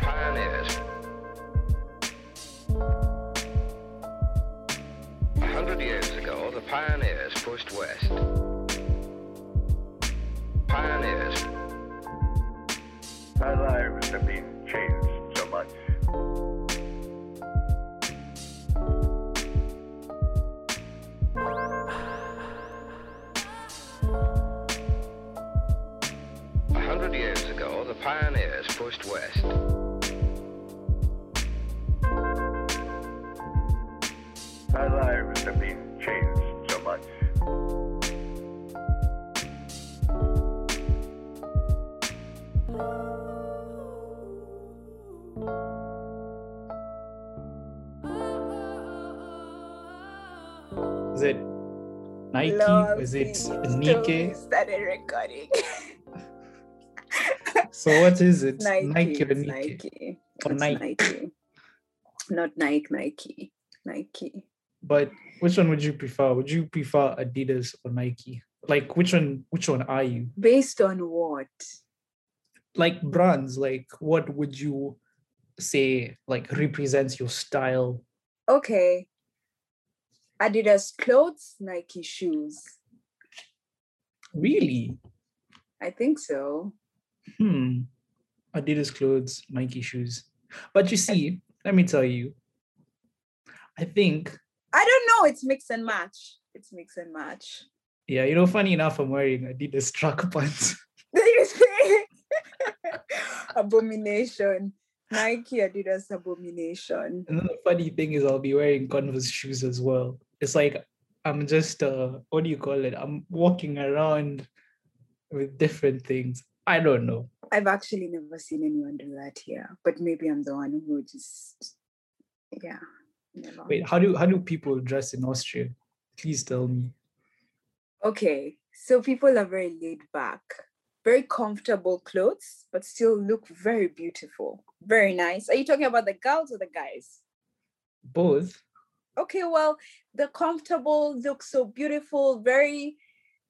Pioneers. A hundred years ago, the pioneers pushed west. Nike? Love Is it Nike? Started recording. So what is it? Nike, Nike or Nike? Nike. Or Nike. Nike. Not Nike, Nike. Nike. But which one would you prefer? Would you prefer Adidas or Nike? Like which one? Which one are you? Based on what? Like brands. Like what would you say? Like represents your style? Okay. Adidas clothes, Nike shoes. Really? I think so. Hmm. Adidas clothes, Nike shoes. But you see, let me tell you. I think I don't know. It's mix and match. It's mix and match. Yeah, you know, funny enough, I'm wearing Adidas track pants. You see? abomination. Nike Adidas abomination. And then the funny thing is, I'll be wearing Converse shoes as well. It's like I'm just, uh, what do you call it? I'm walking around with different things. I don't know. I've actually never seen anyone do that here, but maybe I'm the one who just, yeah, never. Wait, how do how do people dress in Austria? Please tell me. Okay, so people are very laid back, very comfortable clothes, but still look very beautiful, very nice. Are you talking about the girls or the guys? Both. Okay, well, the comfortable looks so beautiful, very,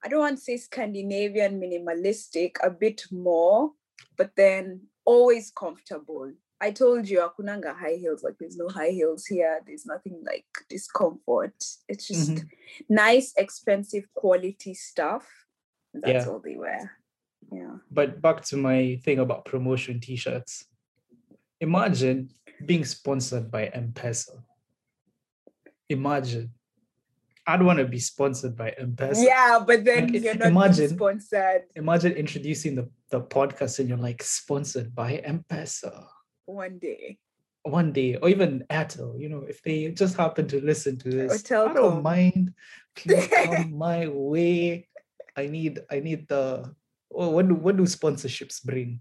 I don't want to say Scandinavian minimalistic, a bit more, but then always comfortable. I told you, Akunanga high heels, like there's no high heels here. There's nothing like discomfort. It's just Mhm. nice, expensive quality stuff. That's Yeah. all they wear. Yeah. But back to my thing about promotion t-shirts. Imagine being sponsored by M-Pesa. Imagine. I'd want to be sponsored by M-Pesa. Yeah, but then Like, you're not imagine- sponsored Imagine introducing the, the podcast and you're like sponsored by M-Pesa one day. one day, or even Airtel, you know, if they just happen to listen to this, I don't mind. Please come my way. I need I need the oh, what do what do sponsorships bring?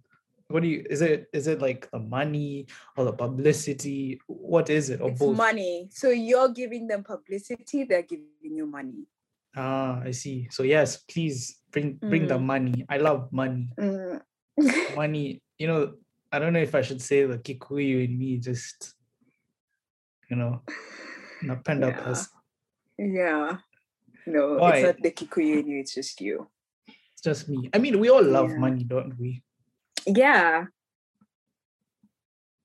What do you is it is it like the money or the publicity? What is it? Or it's both? money. So you're giving them publicity, they're giving you money. Ah, I see. So yes, please bring bring the money. I love money. Mm. Money, you know, I don't know if I should say the Kikuyu in me just you know, napenda Yeah. pesa. yeah. No, Why? it's not the Kikuyu in you, it's just you. It's just me. I mean, we all love Yeah. money, don't we? Yeah.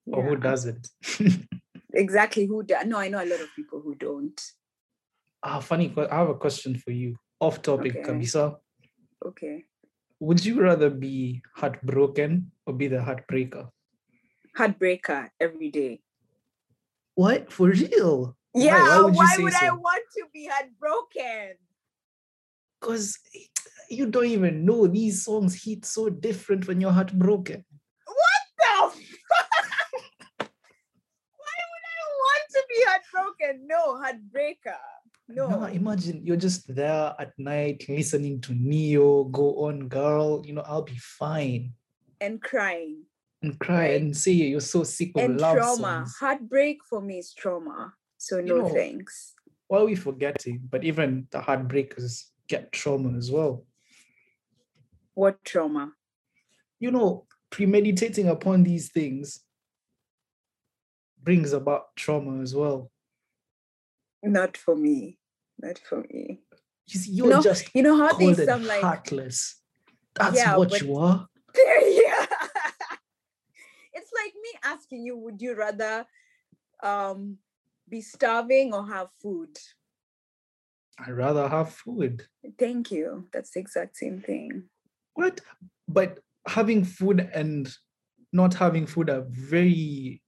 Or who doesn't? Exactly who do- no, I know a lot of people who don't. ah, funny. I have a question for you. Off topic, Okay. Kabisa. Okay. Would you rather be heartbroken or be the heartbreaker? Heartbreaker every day. What? For real? Yeah, Why would why would I want to be heartbroken? Because you don't even know these songs hit so different when you're heartbroken. What the fuck? Why would I want to be heartbroken? No, heartbreaker. No. Nah, imagine you're just there at night listening to Ne-Yo, Go On Girl. You know, I'll be fine. and crying. And cry Right. and say you're so sick of and love trauma. songs. Heartbreak for me is trauma. So You no know, thanks. Why are we forgetting? But even the heartbreakers get trauma as well. What trauma? you know, premeditating upon these things brings about trauma as well. Not for me. Not for me. You see, you're No, just You know how they and like heartless. That's Yeah, what but- you are. yeah. it's like me asking you, would you rather um be starving or have food? I'd rather have food. Thank you. That's the exact same thing. What? But having food and not having food are very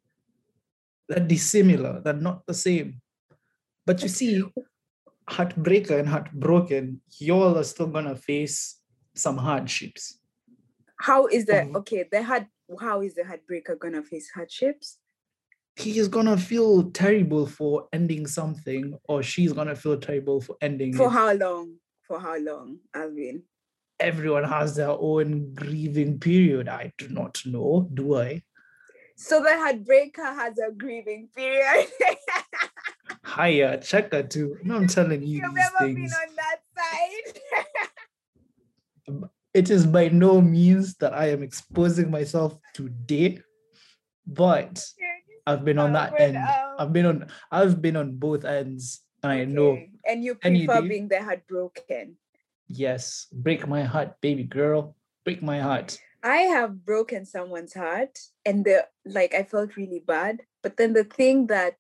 they're dissimilar. They're not the same. But you see, heartbreaker and heartbroken, y'all are still gonna face some hardships. How is the Mhm. okay? The heart. How is the heartbreaker gonna face hardships? He is gonna feel terrible for ending something, or she's gonna feel terrible for ending For it. how long? For how long, Alvin? Everyone has their own grieving period. I do not know, do I? So the heartbreaker has a grieving period. Hiya, uh, checker too. No, I'm telling you You've never ever been on that side. it is by no means that I am exposing myself today, but I've been on that end. um, I've been on I've been on both ends. And I know, And you prefer being the heartbroken. yes, break my heart, baby girl. Break my heart. I have broken someone's heart and the like I felt really bad. But then the thing that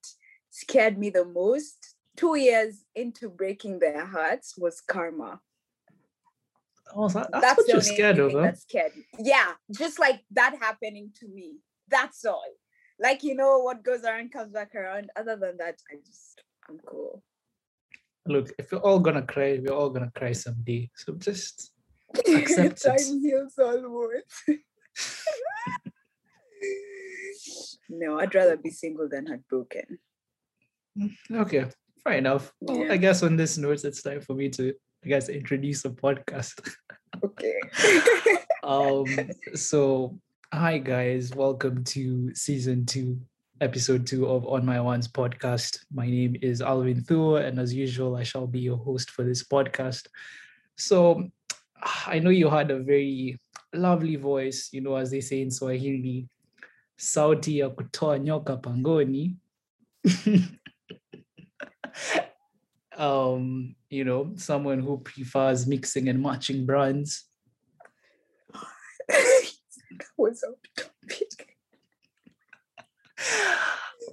scared me the most, two years into breaking their hearts, was karma. Oh, that, that's, That's, what you're scared of, huh? that scared me. Yeah, just like that happening to me. That's all. Like you know, what goes around comes back around. Other than that, I just I'm cool. Look, if we're all gonna cry, we're all gonna cry someday. So just Accept it. Time heals all wounds. no, I'd rather be single than heartbroken. okay, fair enough. Well, Yeah. I guess on this note, it's time for me to I guess introduce the podcast. Okay. um so hi guys. Welcome to season two episode two of on my ones podcast. My name is alvin thua and as usual i shall be your host for this podcast. So i know you had a very lovely voice you know as they say in swahili sauti ya kutoa nyoka pangoni. Um you know someone who prefers mixing and matching brands Topic?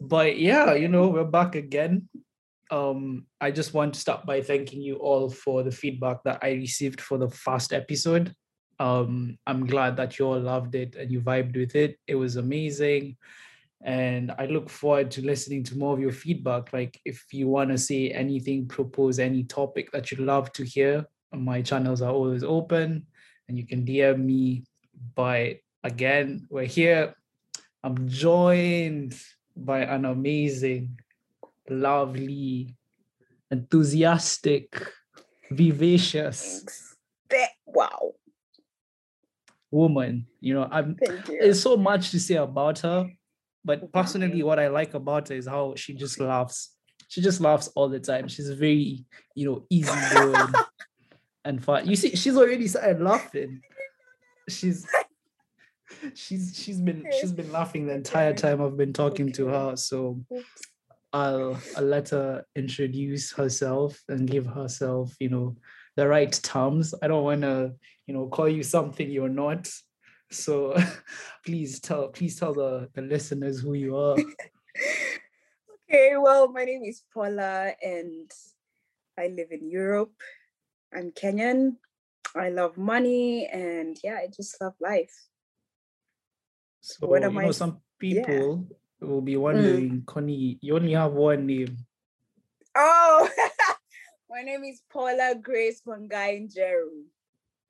but yeah, you know, we're back again. Um, I just want to start by thanking you all for the feedback that I received for the first episode. Um, I'm glad that you all loved it and you vibed with it. It was amazing. And I look forward to listening to more of your feedback. Like, if you want to say anything, propose any topic that you'd love to hear, my channels are always open and you can DM me. But again, we're here. I'm joined by an amazing, lovely, enthusiastic, vivacious. Wow. woman. You know, I'm you. there's so much to say about her, but personally, what I like about her is how she just laughs. She just laughs all the time. She's very, you know, easygoing and fun. You see, she's already started laughing. She's she's she's been she's been laughing the entire time I've been talking to her. So I'll, I'll let her introduce herself and give herself, you know, the right terms. I don't want to, you know, call you something you're not. So please tell, please tell the, the listeners who you are. Okay, well, my name is Paula and I live in Europe. I'm Kenyan. I love money and yeah, I just love life. So What you know, I some yeah. people will Mm. be wondering, Connie, you only have one name. Oh, my name is Paula Grace Wangai Njeru.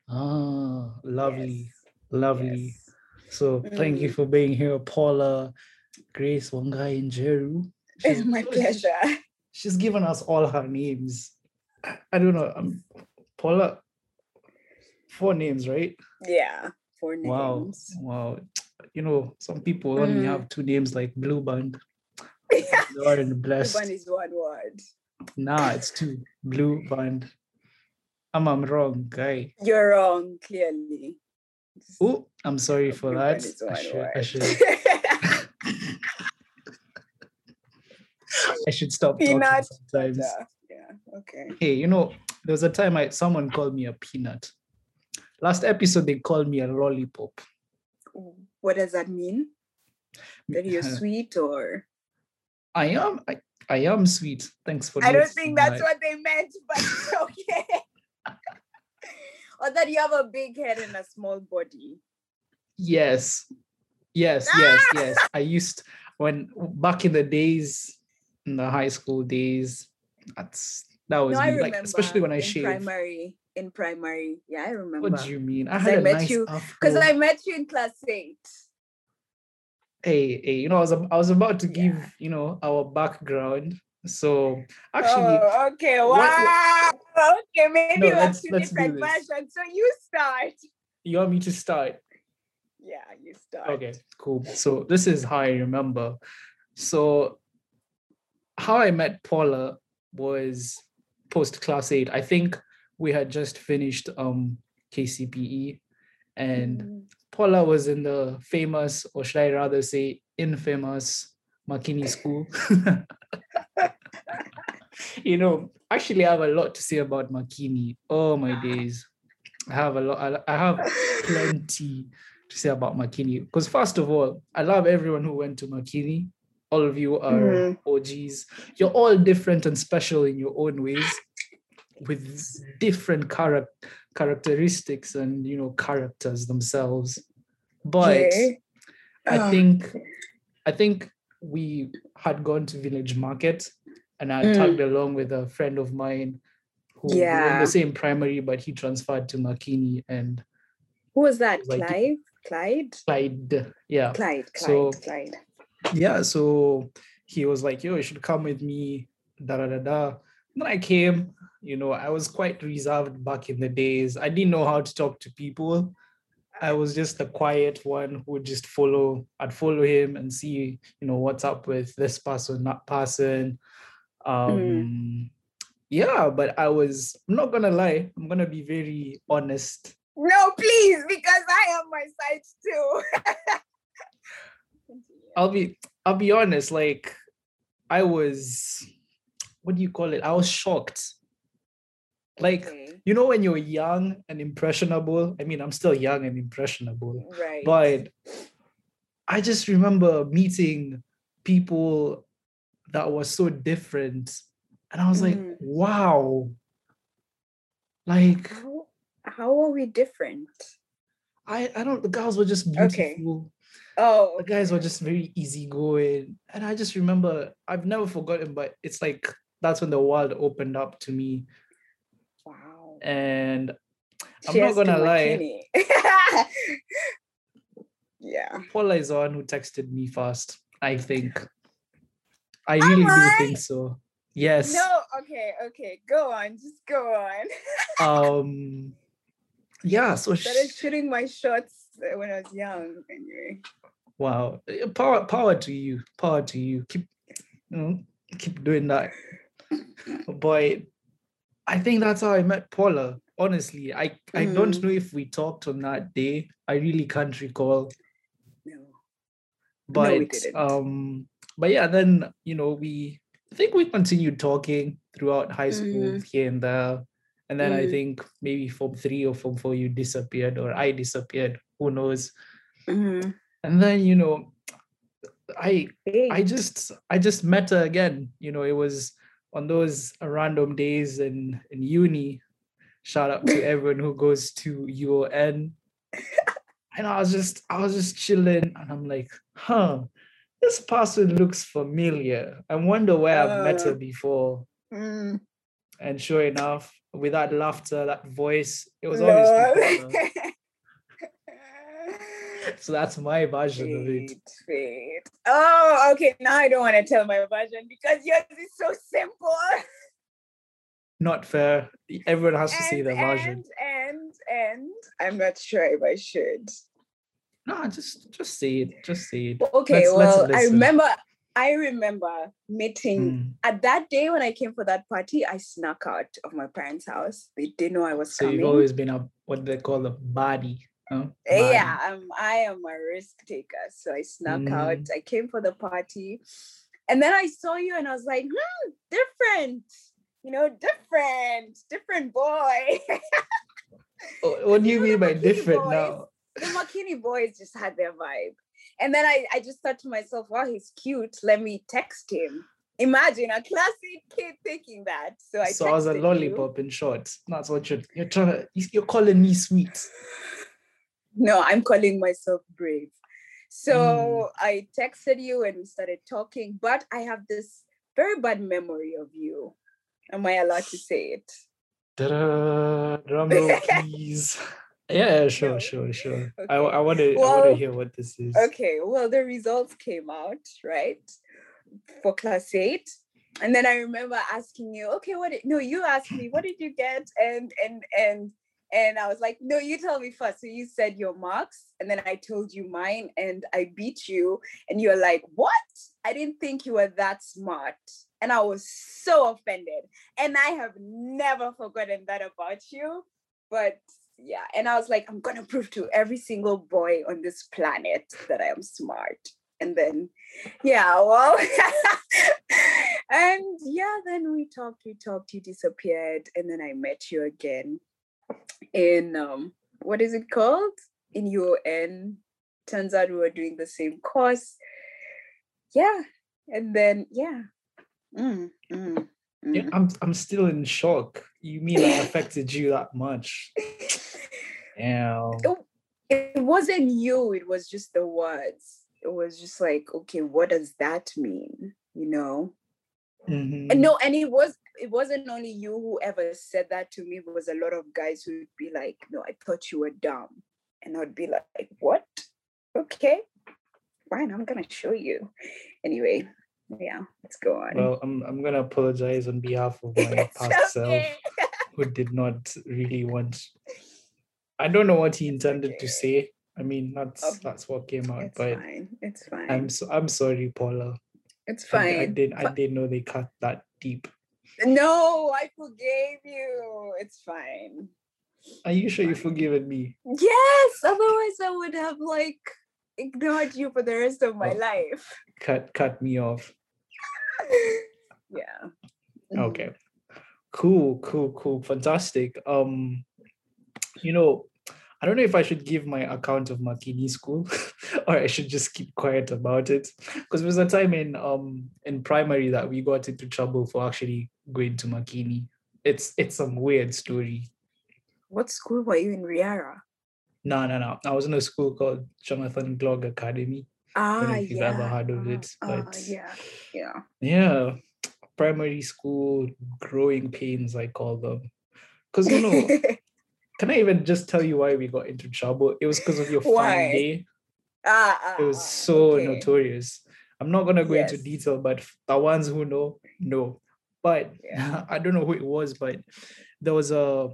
Ah, lovely, Yes, lovely. yes. So thank you Mm. for being here, Paula, Grace Wangai Njeru. It's my pleasure. she's given us all her names. I don't know. Um, Paula, four names, right? Yeah, four names. Wow, names. wow. You know, some people only Mm. have two names like Blue Band. Are in blessed. One is one word. Nah, it's two. Blue Band. I'm, I'm wrong, guy. You're wrong, clearly. Oh, I'm sorry for everyone that. I should, I should, I should stop talking Peanut sometimes. butter. Yeah. Okay. Hey, you know, there was a time I someone called me a peanut. Last episode they called me a lollipop. What does that mean? That you're sweet or? I am I, I am sweet. Thanks for I don't think that's that. what they meant, but okay. or that you have a big head and a small body. Yes. Yes, yes, Ah! yes. I used when back in the days, in the high school days, that's that was no, me. Like especially when I shaved. primary. In primary, yeah, I remember. What do you mean? I, had I a met nice you- Because I met you in class eight. hey, hey, you know, I was I was about to give, Yeah. you know, our background. So actually, oh, okay. what- Wow. Okay, maybe No, let's- two let's different versions. So you start. you want me to start? Yeah, you start. Okay, cool. So this is how I remember. So how I met Paula was post class eight. I think we had just finished um KCPE and Mm. Paula was in the famous, or should I rather say infamous Makini school. you know, actually I have a lot to say about Makini. Oh my days. I have a lot, I- have plenty to say about Makini. Because first of all, I love everyone who went to Makini. All of you are Mhm. OGs. You're all different and special in your own ways, with different charac- characteristics and you know characters themselves. But Okay. I Ah. think I think we had gone to Village Market and I Mm. tagged along with a friend of mine who were in Yeah. the same primary, but he transferred to Makini and Who was that? like- Clive? Clyde? Clyde. Yeah. Clyde, Clyde, So- Clyde. Yeah. So he was like, yo, you should come with me. Da da da da. And then I came, you know, I was quite reserved back in the days. I didn't know how to talk to people. I was just the quiet one who would just follow. I'd follow him and see, you know, what's up with this person, that person. Um, yeah, but I was I'm not gonna lie, I'm gonna be very honest. No, please, because I have my sides too. I'll be I'll be honest, like I was what do you call it? I was shocked. Like, Okay, you know, when you're young and impressionable, I mean, I'm still young and impressionable, right. but I just remember meeting people that were so different. And I was like, Mhm. wow. Like, how, how are we different? I, I don't, the girls were just beautiful Okay. beautiful. Oh, The guys were just very easygoing. And I just remember, I've never forgotten, but it's like that's when the world opened up to me. And I'm not gonna lie, yeah. Paula is the one who texted me first. I think. I really do I? think so. Yes. No, okay, okay. Go on, just go on. Um. Yeah. So Started sh- shooting my shots uh, when I was young. Anyway. wow. Uh, Power. Power to you. Power to you. Keep. You know, keep doing that. But I think that's how I met Paula. Honestly, I I don't Mm. know if we talked on that day. I really can't recall. No. but No, um but yeah then you know we i think we continued talking throughout high school Mhm. here and there and then i Mm. think maybe form three or form four you disappeared or i disappeared who knows Mhm. and then you know i Hey. i just i just met her again you know it was on those random days in in uni shout out to everyone who goes to uon and i was just i was just chilling and i'm like huh this person looks familiar i wonder where i've met her Uh. before Mm, and sure enough with that laughter that voice it was obviously. Paula. so that's my version of it. Oh, okay. Now I don't want to tell my version because yours is so simple. not fair everyone has to say and, their version and, and, and I'm not sure if I should. no just just say it just say it Okay, Let's- let's well, I remember I remember meeting Mm. at that day when I came for that party, I snuck out of my parents' house. They didn't know I was so coming. you've always been a what they call a body Oh, yeah, um, I am a risk taker. So I snuck out. Mm. I came for the party. And then I saw you and I was like, hmm, different. You know, different, different boy. What do you You mean by Makini different boys? now? the Makini boys just had their vibe. And then I, I just thought to myself, wow, he's cute. Let me text him. Imagine a classic kid thinking that. So I So I was a texted you. lollipop in short. That's what you're you're trying to you're calling me sweet. No, I'm calling myself brave. So Mm. I texted you and we started talking, but I have this very bad memory of you. Am I allowed to say it? Ta-da, drum roll, please. Yeah, sure, sure, sure. I, Okay. I want to I want Well, to hear what this is. Okay, well, the results came out, right? For class eight. And then I remember asking you, okay, what did no, you asked me, what did you get? And and and and I was like, no, you tell me first. So you said your marks, and then I told you mine, and I beat you, and you're like, what? I didn't think you were that smart. And I was so offended. And I have never forgotten that about you. But yeah, and I was like, I'm gonna prove to every single boy on this planet that I am smart. And then, yeah, well, and yeah, then we talked, we talked, you disappeared, and then I met you again in um, what is it called? In UN. Turns out we were doing the same course. Yeah, and then yeah. Mm, mm, Yeah, mm. I'm I'm still in shock. You mean I affected you that much? Yeah. it, it wasn't you it was just the words it was just like okay what does that mean you know Mhm. and no and it was it wasn't only you who ever said that to me it was a lot of guys who'd be like no i thought you were dumb and i'd be like what okay fine i'm gonna show you anyway yeah let's go on Well, I'm I'm gonna apologize on behalf of my past self who did not really want. I don't know what he intended to say. I mean, that's Oh, that's what came out. it's but fine it's fine I'm so I'm sorry, Paula. it's fine I, didn't I didn't know they cut that deep. No i forgave you it's fine Are you sure you've forgiven me? Yes, otherwise I would have like ignored you for the rest of my Oh. life. Cut cut me off. yeah. Mhm. Okay. Cool, cool, cool. Fantastic. Um, you know, I don't know if I should give my account of Makini school or I should just keep quiet about it. Because there was a time in um in primary that we got into trouble for actually going to Makini. It's it's some weird story. What school were you in, Riara? No, no, no. I was in a school called Jonathan Gloag Academy. Ah, know if you've yeah. ever heard of ah, it, ah, but- yeah, yeah. Yeah. Primary school growing pains, I call them. Because you know, Can I even just tell you why we got into trouble? It was because of your fine day. ah, ah, It was ah, so okay. notorious. I'm not gonna go into detail, but the ones who know know. But Yeah. I don't know who it was, but there was a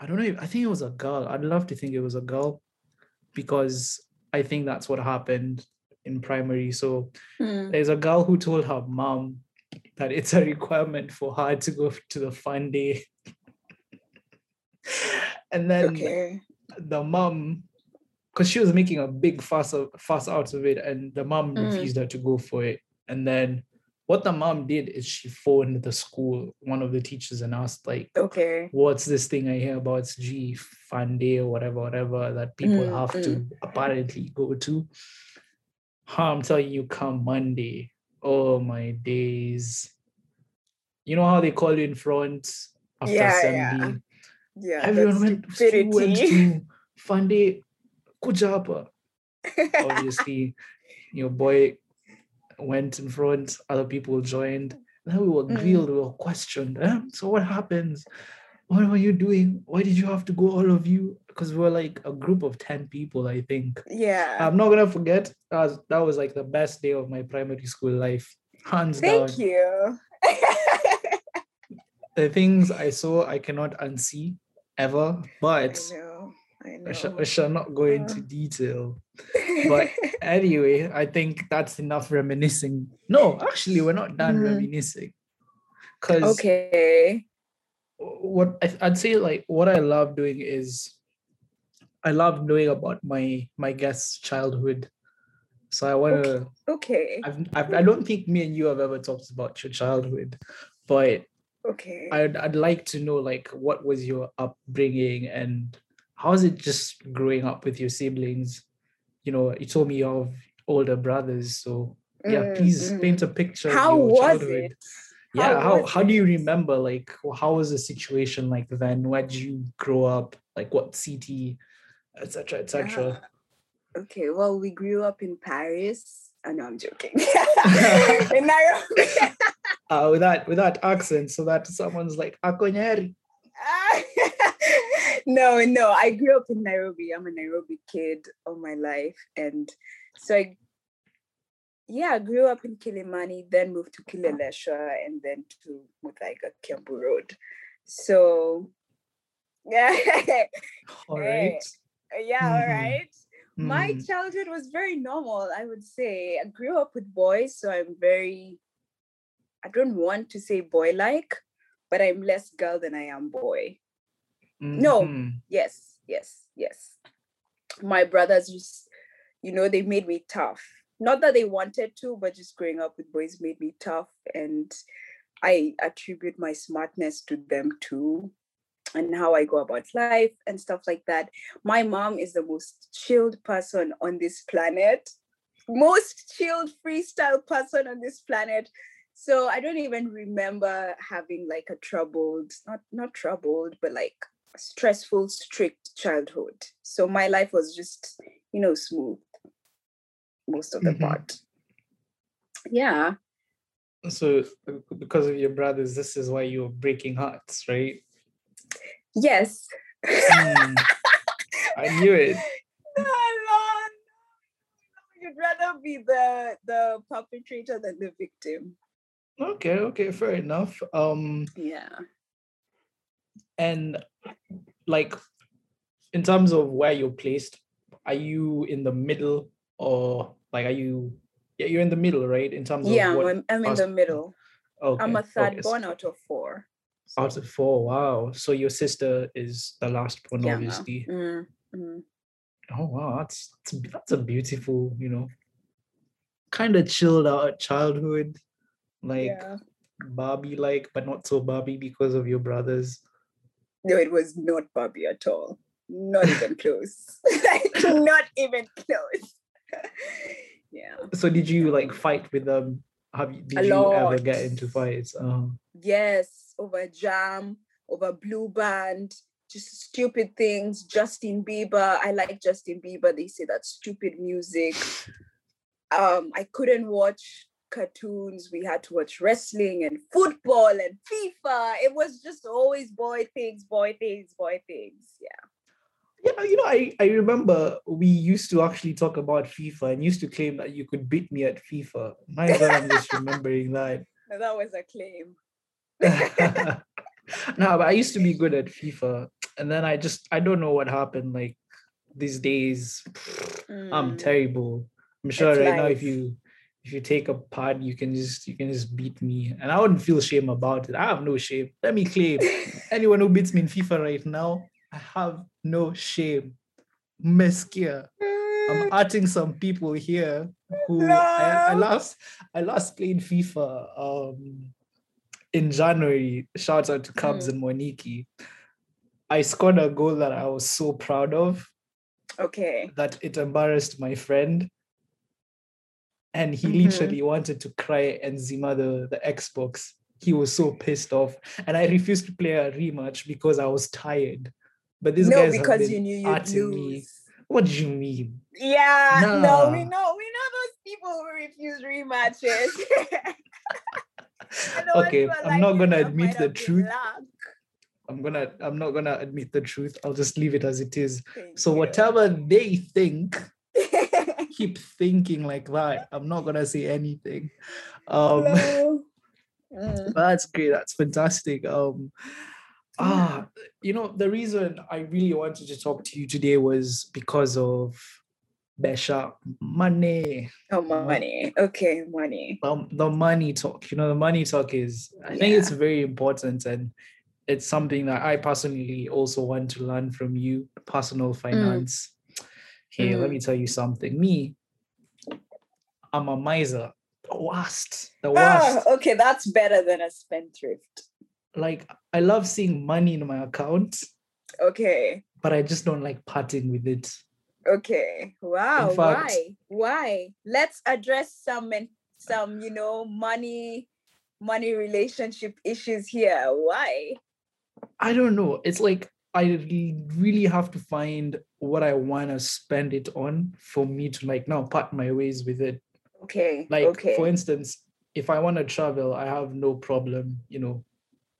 I don't know. If, I think it was a girl. I'd love to think it was a girl because I think that's what happened in primary. So Hmm. there's a girl who told her mom that it's a requirement for her to go to the fun day. and then Okay. the mom, because she was making a big fuss of, fuss out of it, and the mom Mm. refused her to go for it. And then what the mom did is she phoned the school, one of the teachers, and asked like, Okay. "What's this thing I hear about it's G Fun Day or whatever, whatever that people Mm, have to apparently go to?" I'm telling you, come Monday. Oh my days! You know how they call you in front after yeah. assembly Yeah. everyone went, stupidity. to Funday Kujapa. Obviously, your boy went in front, other people joined. Then we were Mm. grilled, we were questioned. "Eh, So what happens? What were you doing? Why did you have to go, all of you? Because we were like a group of 10 people, I think. yeah. I'm not gonna forget. That was, that was like the best day of my primary school life. Hands down. Thank you. The things I saw I cannot unsee ever, I but know. I know. I, shall, I shall not go into Uh. detail. But anyway, I think that's enough reminiscing. No, actually, we're not done Mhm. reminiscing. Because okay. what I, I'd say, like, what I love doing is I love knowing about my my guest's childhood. So I want to. Okay. I've, I've, I don't think me and you have ever talked about your childhood, but Okay. I'd I'd like to know like what was your upbringing and how is it just growing up with your siblings? You know, you told me you have older brothers, so yeah, Mm, please mm. paint a picture. How of your was childhood. it? Yeah, how how do you remember like how was the situation like then? Where did you grow up? Like what city, etc. etc. Okay. Well, we grew up in Paris. Oh, no, I'm joking. in Nairobi. Uh, with that with that accent, so that someone's like Akonyeri. no, no. I grew up in Nairobi. I'm a Nairobi kid all my life. And so I yeah, I grew up in Kilimani, then moved to Kileleshwa and then to Muthaiga, Kiambu Road. So yeah, all right. Yeah, all Mhm. right. My Mhm. childhood was very normal, I would say. I grew up with boys, so I'm very, I don't want to say boy like, but I'm less girl than I am boy. No. Mhm. Yes, yes, yes. My brothers just, you know, they made me tough. Not that they wanted to, but just growing up with boys made me tough. And I attribute my smartness to them too, and how I go about life and stuff like that. My mom is the most chilled person on this planet, most chilled freestyle person on this planet. So I don't even remember having like a troubled, not not troubled, but like stressful, strict childhood. So my life was just, you know, smooth most of the Mhm. part. Yeah. So because of your brothers, this is why you're breaking hearts, right? Yes. Hmm. I knew it. No, no, no. You'd rather be the the perpetrator than the victim. Okay, okay, fair enough. Um, Yeah. and like in terms of where you're placed, are you in the middle or like are you yeah, you're in the middle, right? In terms Yeah, of what I'm, I'm in the middle. okay, I'm a third okay, born out of four. So, Out of four, wow. So your sister is the last one, yeah, obviously. mm, mm. Oh wow, that's that's a, that's a beautiful, you know, kind of chilled out childhood, like yeah. Barbie like, but not so Barbie because of your brothers. No, it was not Barbie at all. Not even close. like, not even close. yeah. So did you like fight with them? Have you did A you ever get into fights? Oh, Yes, over jam, over blue band, just stupid things. Justin Bieber. I like Justin Bieber. They say that's stupid music. Um, I couldn't watch cartoons. We had to watch wrestling and football and FIFA. It was just always boy things, boy things, boy things. Yeah. yeah. You know, I I remember we used to actually talk about FIFA and used to claim that you could beat me at FIFA. My God, I'm just remembering that. No, that was a claim. no, but I used to be good at FIFA, and then I just I don't know what happened. Like these days, I'm Mm. terrible. I'm sure It's right now if you if you take a pad, you can just you can just beat me, and I wouldn't feel shame about it. I have no shame. Let me claim anyone who beats me in FIFA right now, I have no shame. Meskia. I'm adding some people here who I, I last I last played FIFA um in January. Shout out to Cubs Mm. and Moniki. I scored a goal that I was so proud of Okay. that it embarrassed my friend. And he Mhm. literally wanted to cry and Zima the, the Xbox. He was so pissed off. And I refused to play a rematch because I was tired. But these no, guys have because been you knew you'd me. What do you mean? Yeah, no, we know, we know those people who refuse rematches. And the ones Okay, I'm like not gonna admit the truth. luck. I'm gonna I'm not gonna admit the truth. I'll just leave it as it is. Thank So you. whatever they think, keep thinking like that. I'm not gonna say anything. Um No. Mm, that's great. That's fantastic. Um ah you know the reason I really wanted to talk to you today was because of Besha money. Oh, money. Okay, money. Um, the money talk. You know, the money talk is I think it's very important and it's something that I personally also want to learn from you, personal finance. Hey, let Mm. me tell you something. Me, I'm a miser. The worst. The worst. Ah, okay, that's better than a spendthrift. Like I love seeing money in my account, Okay. but I just don't like parting with it. Okay. Wow. fact- why? Why? Let's address some some, you know, money money relationship issues here. Why? I don't know. It's like I really have to find what I want to spend it on for me to like now part my ways with it. Okay. Like okay. for instance, if I want to travel, I have no problem, you know,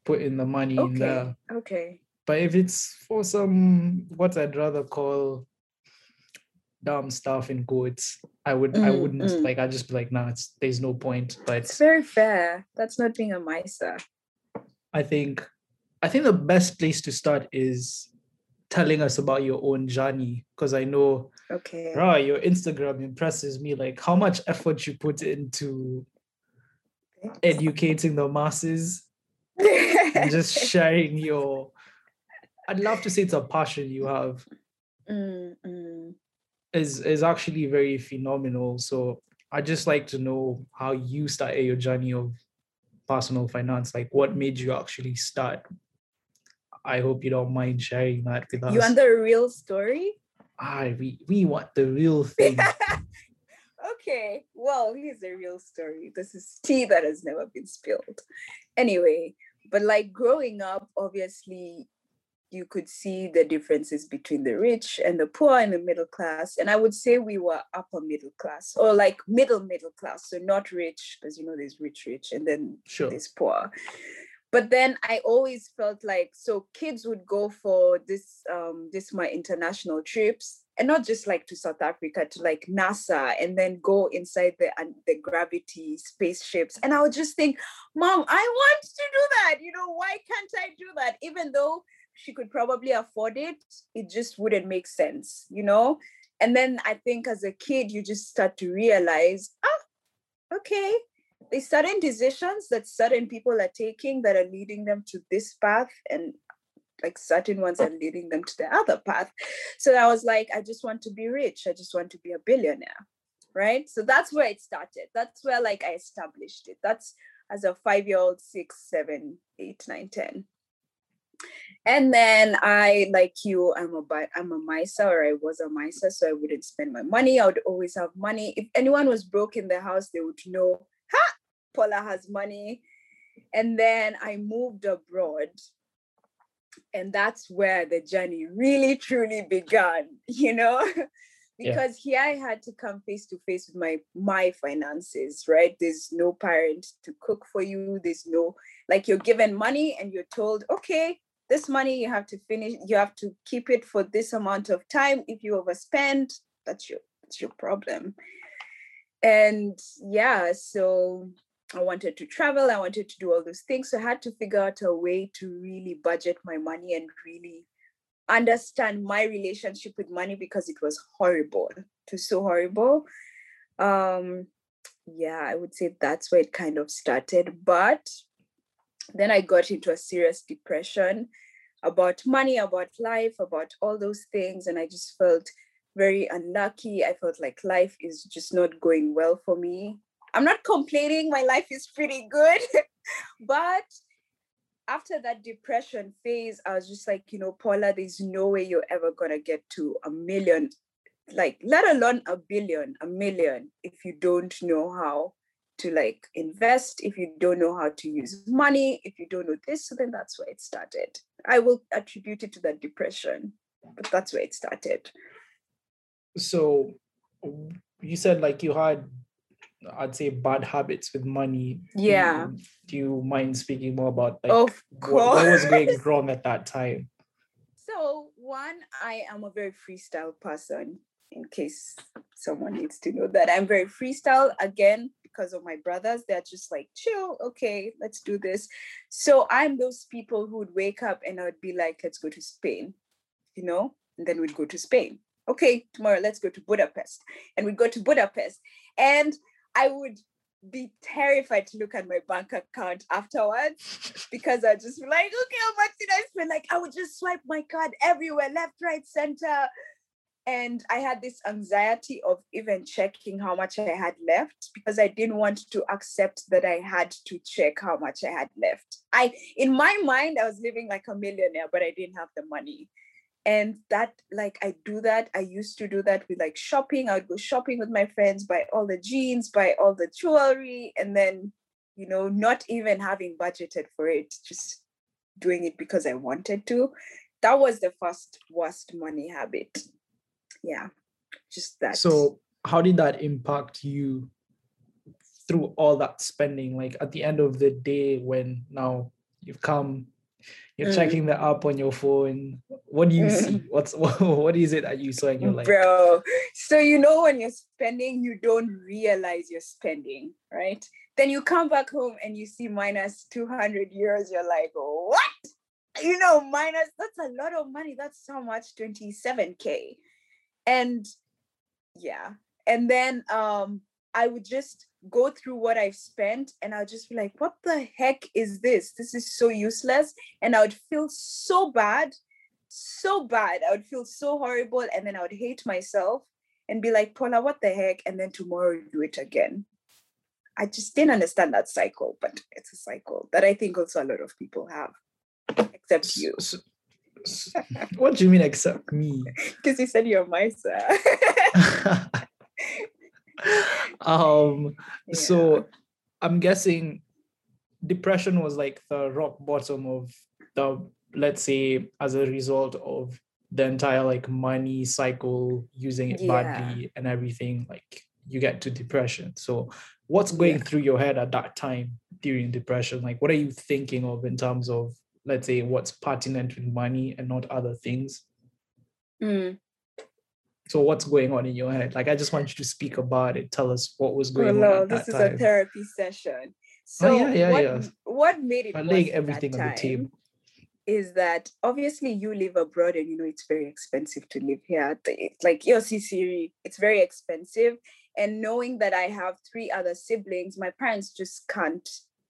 putting the money in there. Okay. But if it's for some what I'd rather call dumb stuff in quotes, I would I Mm, wouldn't mm. like I'd just be like, nah, it's there's no point. But It's very fair. That's not being a miser. I think I think the best place to start is telling us about your own journey because I know Okay. rah, your Instagram impresses me like how much effort you put into educating the masses and just sharing your I'd love to say it's a passion you have Mm, mm. Is is actually very phenomenal. So I just like to know how you started your journey of personal finance. Like what made you actually start? I hope you don't mind sharing that with us. You want the real story? Ah, we, we want the real thing. okay, well, here's a real story. This is tea that has never been spilled. Anyway, but like growing up, obviously, you could see the differences between the rich and the poor and the middle class. And I would say we were upper middle class or like middle middle class. So not rich, because you know there's rich, rich, and then Sure. this poor. But then I always felt like so kids would go for this um this my international trips and not just like to South Africa to like NASA and then go inside the and the gravity spaceships and I would just think mom I want to do that you know why can't I do that even though she could probably afford it it just wouldn't make sense you know? And then I think as a kid you just start to realize ah okay. There's certain decisions that certain people are taking that are leading them to this path and like certain ones are leading them to the other path. So i was like i just want to be rich. I just want to be a billionaire. Right? So that's where it started. That's where like i established it. That's as a five year old six seven eight nine ten and then I, like you, I'm a I'm a miser, or I was a miser, so I wouldn't spend my money. I would always have money. If anyone was broke in the house, they would know, ha, Paula has money. And then I moved abroad. And that's where the journey really truly began, you know? Yeah. because here I had to come face to face with my my finances, right? There's no parent to cook for you. There's no like you're given money and you're told, okay, this money you have to finish, you have to keep it for this amount of time. If you overspend, that's your that's your problem. And yeah, so I wanted to travel, I wanted to do all those things. So I had to figure out a way to really budget my money and really understand my relationship with money because it was horrible. It was so horrible. Um, yeah, I would say that's where it kind of started. But then I got into a serious depression about money, about life, about all those things. And I just felt very unlucky. I felt like life is just not going well for me. I'm not complaining, my life is pretty good. but after that depression phase, I was just like, you know, Paula, there's no way you're ever going to get to a million, like, let alone a billion, a million, if you don't know how to like invest, if you don't know how to use money, if you don't know this, so then that's where it started. I will attribute it to that depression, but that's where it started. So you said like you had I'd say bad habits with money. Do you- Yeah. Do you mind speaking more about like Of what, what was going wrong at that time? So, one, I am a very freestyle person, in case someone needs to know that. I'm very freestyle again because of my brothers. They're just like, chill, okay, let's do this. So, I'm those people who would wake up and I would be like, let's go to Spain, you know, and then we'd go to Spain. Okay, tomorrow let's go to Budapest. And we'd go to Budapest. And I would be terrified to look at my bank account afterwards because I just be like, okay, how much did I spend? Like I would just swipe my card everywhere, left, right, center. And I had this anxiety of even checking how much I had left because I didn't want to accept that I had to check how much I had left. I in my mind, I was living like a millionaire, but I didn't have the money. And that like i do that. I used to do that with like shopping. I would go shopping with my friends buy all the jeans buy all the jewelry and then you know not even having budgeted for it just doing it because i wanted to. That was the first worst money habit yeah just that So how did that impact you through all that spending? Like at the end of the day, when now you've come, you're Mm. checking the app on your phone. What do you Mm. see? What's what is it that you saw and you're like, bro so you know when you're spending you don't realize you're spending right then you come back home and you see minus 200 euros you're like what you know minus that's a lot of money that's so much 27k and yeah and then um i would just go through what i've spent and i'll just be like what the heck is this? This is so useless. And i would feel so bad so bad. I would feel so horrible and then i would hate myself and be like paula what the heck? And then tomorrow do it again. I just didn't understand that cycle but it's a cycle that i think also a lot of people have except you. s- s- what do you mean except me? because you said you're my sir um Yeah. so i'm guessing depression was like the rock bottom of the let's say as a result of the entire like money cycle using it Yeah. badly and everything like you get to depression so what's going Yeah. through your head at that time during depression like what are you thinking of in terms of let's say what's pertinent with money and not other things Mm. so what's going on in your head like i just want you to speak about it tell us what was Oh, going on no, at this is time a therapy session. Oh, So yeah, yeah, what, yeah. what made it worse laying everything that on the table. is that obviously you live abroad and you know it's very expensive to live here. It's like your Siri, it's very expensive. And knowing that I have three other siblings, my parents just can't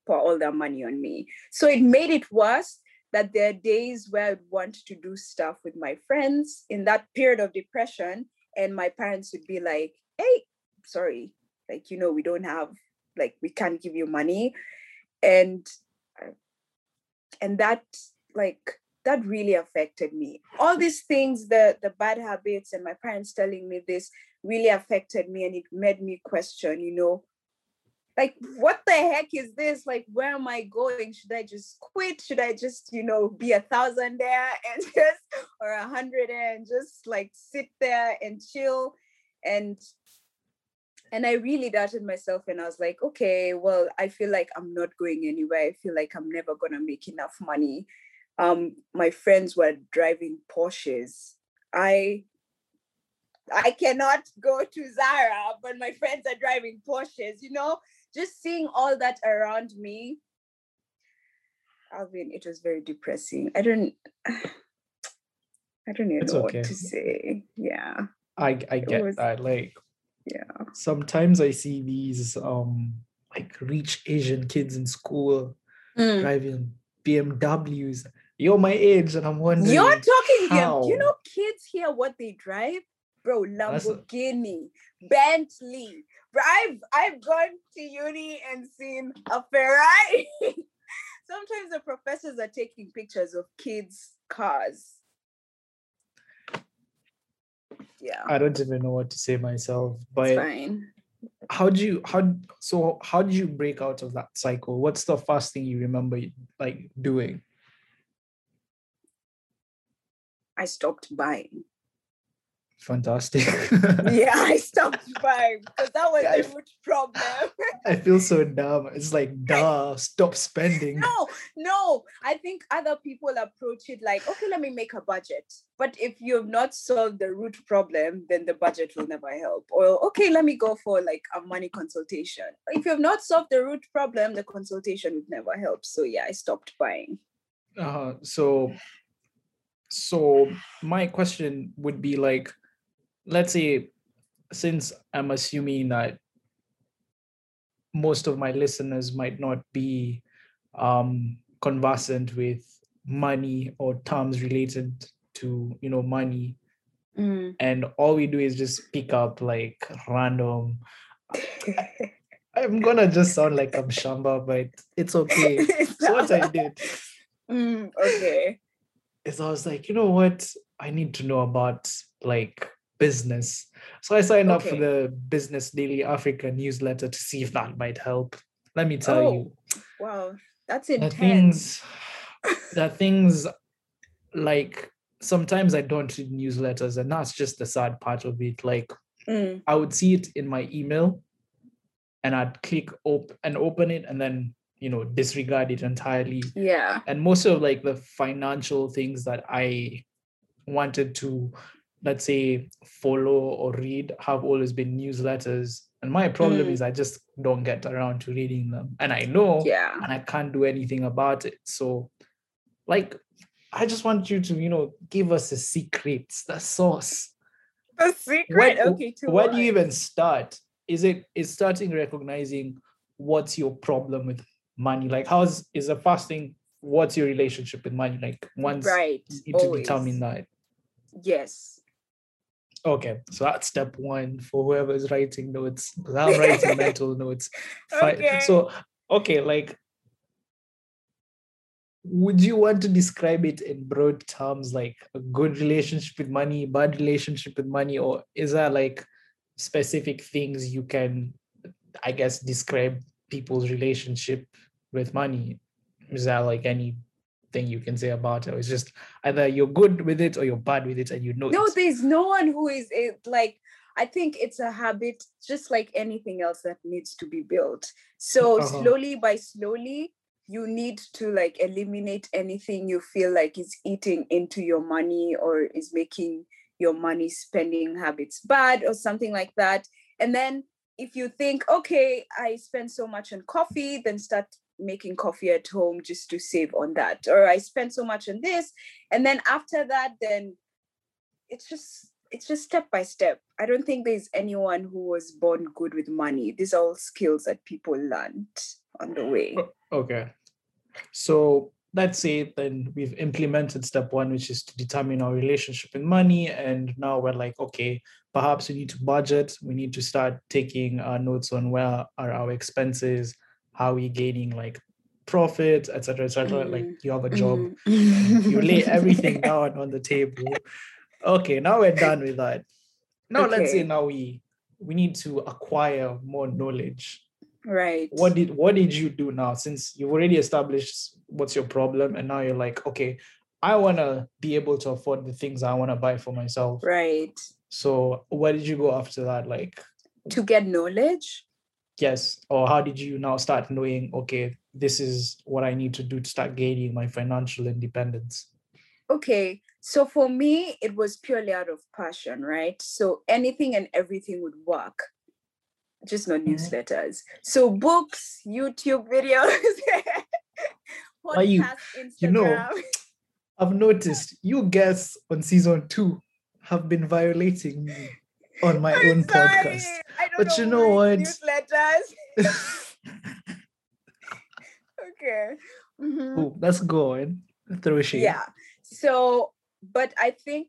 pour all their money on me. So it made it worse that there are days where I'd want to do stuff with my friends in that period of depression, and my parents would be like, hey, sorry, like, you know, we don't have, like, we can't give you money. And and that like that really affected me all these things the the bad habits and my parents telling me this really affected me and it made me question you know like what the heck is this? Like where am i going? Should i just quit? Should i just you know be a thousand there and just or a hundred and just like sit there and chill? And and i really doubted myself and i was like okay well i feel like i'm not going anywhere. I feel like i'm never going to make enough money. Um my friends were driving porsches. I i cannot go to zara but my friends are driving porsches you know just seeing all that around me alvin it was very depressing i don't i don't even It's know okay. what to say yeah I I get was- that. Like yeah sometimes I see these um like rich Asian kids in school Mm. driving BMWs. You're my age, and I'm wondering. You're talking how? Do you know kids here what they drive? Bro, That's a- Lamborghini, Bentley. Bro, I've I've gone to uni and seen a Ferrari. Sometimes the professors are taking pictures of kids' cars. Yeah, I don't even know what to say myself. it's But fine. how do you how so how did you break out of that cycle? What's the first thing you remember like doing? I stopped buying. Fantastic. Yeah, I stopped buying because that was Yeah, the root problem. I feel so dumb. It's like duh, stop spending. no no i think other people approach it like okay let me make a budget but if you've not solved the root problem then the budget will never help or okay let me go for like a money consultation if you've not solved the root problem the consultation would never help so yeah i stopped buying Uh, so so my question would be like let's say since i'm assuming that most of my listeners might not be um, conversant with money or terms related to you know money Mm. and all we do is just pick up like random i'm gonna just sound like i'm shamba but it's okay so what i did Mm, okay. is i was like you know what i need to know about like business so i signed up for the business daily africa newsletter to see if that might help let me tell you Oh, wow. That's intense. things the things like sometimes i don't read newsletters and that's just the sad part of it like Mm, I would see it in my email and I'd click op and open it and then you know disregard it entirely. yeah. And most of like the financial things that I wanted to let's say follow or read have always been newsletters. And my problem Mm. is I just don't get around to reading them. And I know Yeah. and I can't do anything about it. So like I just want you to, you know, give us the secrets, the sauce The secret. where, okay. To where do you even start is it is starting recognizing what's your problem with money like how's is the first thing what's your relationship with money like once Right. you need to always. determine that Yes. Okay so that's step one for whoever's writing notes. I'm writing mental notes. Okay. so okay like would you want to describe it in broad terms like a good relationship with money bad relationship with money or is there like specific things you can i guess describe people's relationship with money? Is there like anything you can say about it or it's just either you're good with it or you're bad with it and you know No, it there's no one who is it, like, I think it's a habit, just like anything else that needs to be built. So Uh-huh. slowly by slowly, you need to like eliminate anything you feel like is eating into your money or is making your money spending habits bad or something like that. And then if you think, okay, I spend so much on coffee, then start making coffee at home just to save on that. Or I spend so much on this. And then after that, then it's just it's just step by step. I don't think there's anyone who was born good with money. These are all skills that people learned on the way. Okay. So let's say then we've implemented step one, which is to determine our relationship with money. And now we're like, okay, perhaps we need to budget. We need to start taking uh, notes on where are our expenses, how we gaining like profit, etc., etc. Like Mhm. you have a job, Mhm. you lay everything down on the table. Okay, now we're done with that. Now let's say now we we need to acquire more knowledge right. what did what did you do now since you've already established what's your problem and now you're like okay i want to be able to afford the things i want to buy for myself right. so where did you go after that like To get knowledge. Yes or how did you now start knowing okay this is what i need to do to start gaining my financial independence Okay. So for me, it was purely out of passion, right? So anything and everything would work. Just not Mhm. newsletters. So books, YouTube videos, Why you- podcast, Instagram. you know, i've noticed you guests on season two have been violating me on my I'm own sorry, podcast I don't But you know what? Newsletters. okay. Mhm. oh, let's go on throw shade Yeah. So, but I think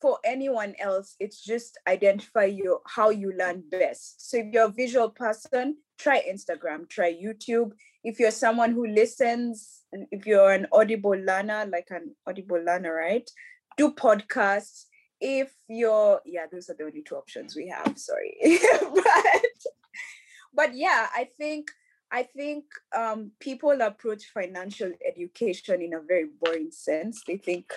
for anyone else, it's just identify your how you learn best. So if you're a visual person, try Instagram, try YouTube. If you're someone who listens, and if you're an audible learner, like an audible learner, right? Do podcasts. If you're yeah, those are the only two options we have. Sorry. but but yeah, I think I think um, people approach financial education in a very boring sense. They think,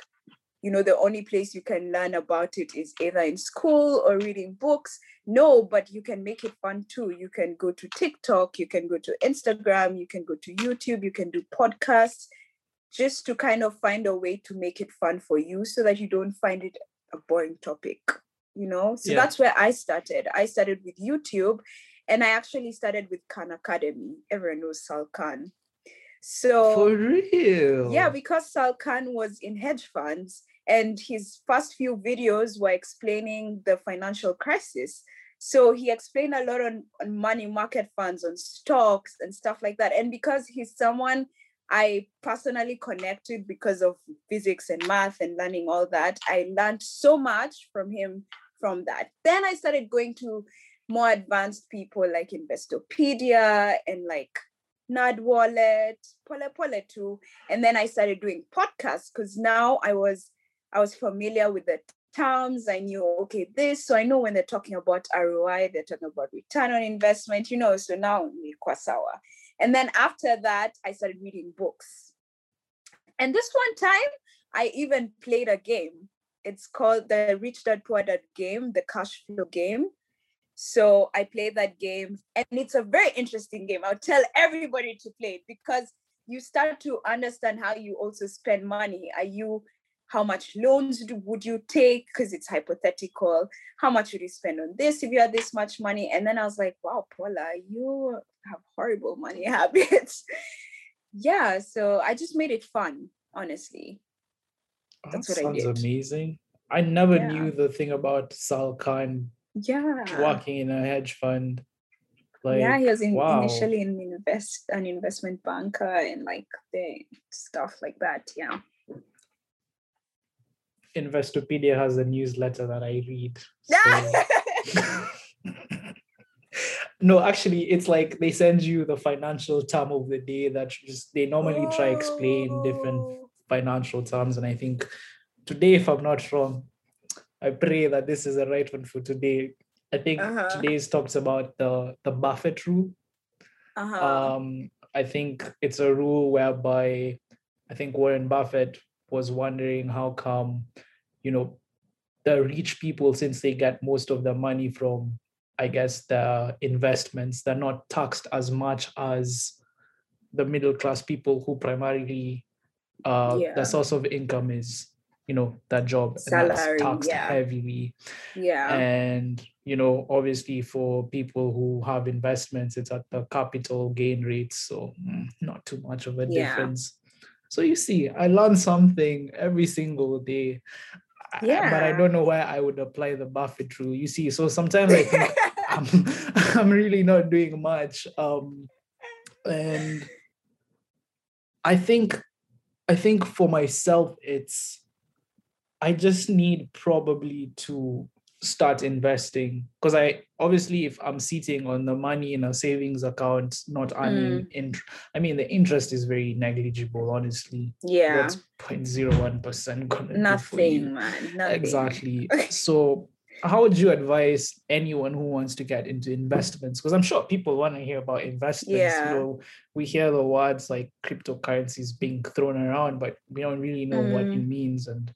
you know, the only place you can learn about it is either in school or reading books. No, but you can make it fun too. You can go to TikTok, you can go to Instagram, you can go to YouTube, you can do podcasts just to kind of find a way to make it fun for you so that you don't find it a boring topic, you know? So Yeah. that's where I started. I started with YouTube and I actually started with Khan Academy. Everyone knows Sal Khan. So For real. yeah, because Sal Khan was in hedge funds and his first few videos were explaining the financial crisis. So he explained a lot on, on money market funds, on stocks and stuff like that. And because he's someone I personally connected because of physics and math and learning all that, I learned so much from him from that. Then I started going to more advanced people like Investopedia and like NerdWallet, Pole Pole too. And then I started doing podcasts because now I was I was familiar with the terms. I knew okay this, so I know when they're talking about ROI, they're talking about return on investment, you know. So now kwasawa. And then after that, I started reading books. And this one time, I even played a game. It's called the Rich Dad Poor Dad game, the cash flow game. So I played that game, and it's a very interesting game. I'll tell everybody to play it because you start to understand how you also spend money. Are you how much loans would you take? Because it's hypothetical. How much would you spend on this if you had this much money? And then i was like wow paula you have horrible money habits. Yeah so i just made it fun honestly. That's that what sounds I did. amazing. I never yeah. knew the thing about sal khan yeah. working in a hedge fund. Like, yeah he was in, wow. initially in invest an investment banker and like the stuff like that yeah Investopedia has a newsletter that I read. So. no, actually, it's like they send you the financial term of the day that just they normally try explain different oh. financial terms. And I think today, if I'm not wrong, I pray that this is the right one for today. I think uh-huh. today's talks about the the Buffett rule. Uh-huh. Um, I think it's a rule whereby I think Warren Buffett was wondering how come, you know, the rich people, since they get most of the money from, I guess, the investments, they're not taxed as much as the middle class people who primarily uh, yeah. the source of income is you know that job Salary, and that's taxed yeah. heavily yeah and you know obviously for people who have investments it's at the capital gain rates so mm, not too much of a yeah. difference so you see, I learn something every single day. Yeah. But I don't know where I would apply the Buffett rule. You see, so sometimes I think I'm, I'm really not doing much. Um, and I think I think for myself, it's I just need probably to start investing because i obviously if i'm sitting on the money in a savings account not earning mm. int- i mean the interest is very negligible honestly yeah what's 0.01 percent nothing man nothing. exactly so how would you advise anyone who wants to get into investments because i'm sure people want to hear about investments yeah. you know we hear the words like cryptocurrencies being thrown around but we don't really know mm. what it means and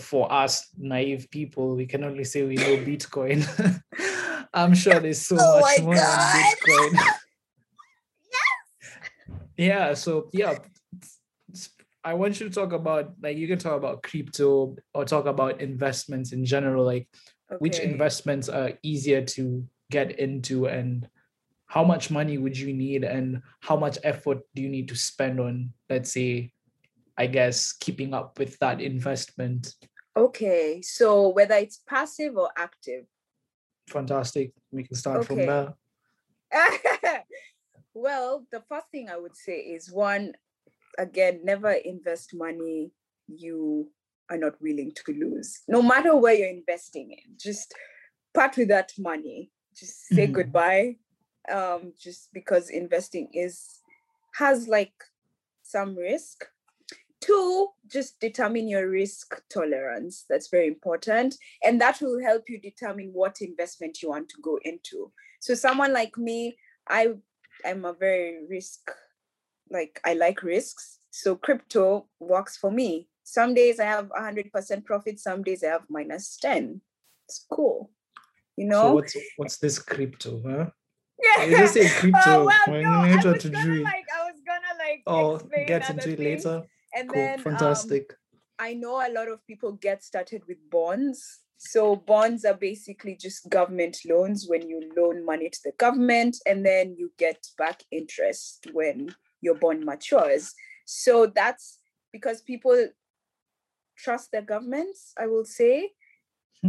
for us naive people, we can only say we know Bitcoin. I'm sure there's so oh much more God. than Bitcoin. yes. Yeah. So yeah, I want you to talk about like you can talk about crypto or talk about investments in general. Like okay. which investments are easier to get into and how much money would you need and how much effort do you need to spend on let's say I guess, keeping up with that investment. Okay. So whether it's passive or active. Fantastic. We can start okay. from there. well, the first thing I would say is one, again, never invest money you are not willing to lose. No matter where you're investing in, just part with that money. Just say mm-hmm. goodbye. Um, just because investing is has like some risk Two, just determine your risk tolerance. That's very important. And that will help you determine what investment you want to go into. So someone like me, I I'm a very risk, like I like risks. So crypto works for me. Some days I have 100% profit, some days I have minus 10. It's cool. You know? So what's what's this crypto, huh? Yeah. Oh, you just say crypto. Oh, well, no, I was gonna like I was gonna like oh get into it later. And cool. then fantastic. Um, I know a lot of people get started with bonds. So bonds are basically just government loans when you loan money to the government and then you get back interest when your bond matures. So that's because people trust their governments, I will say.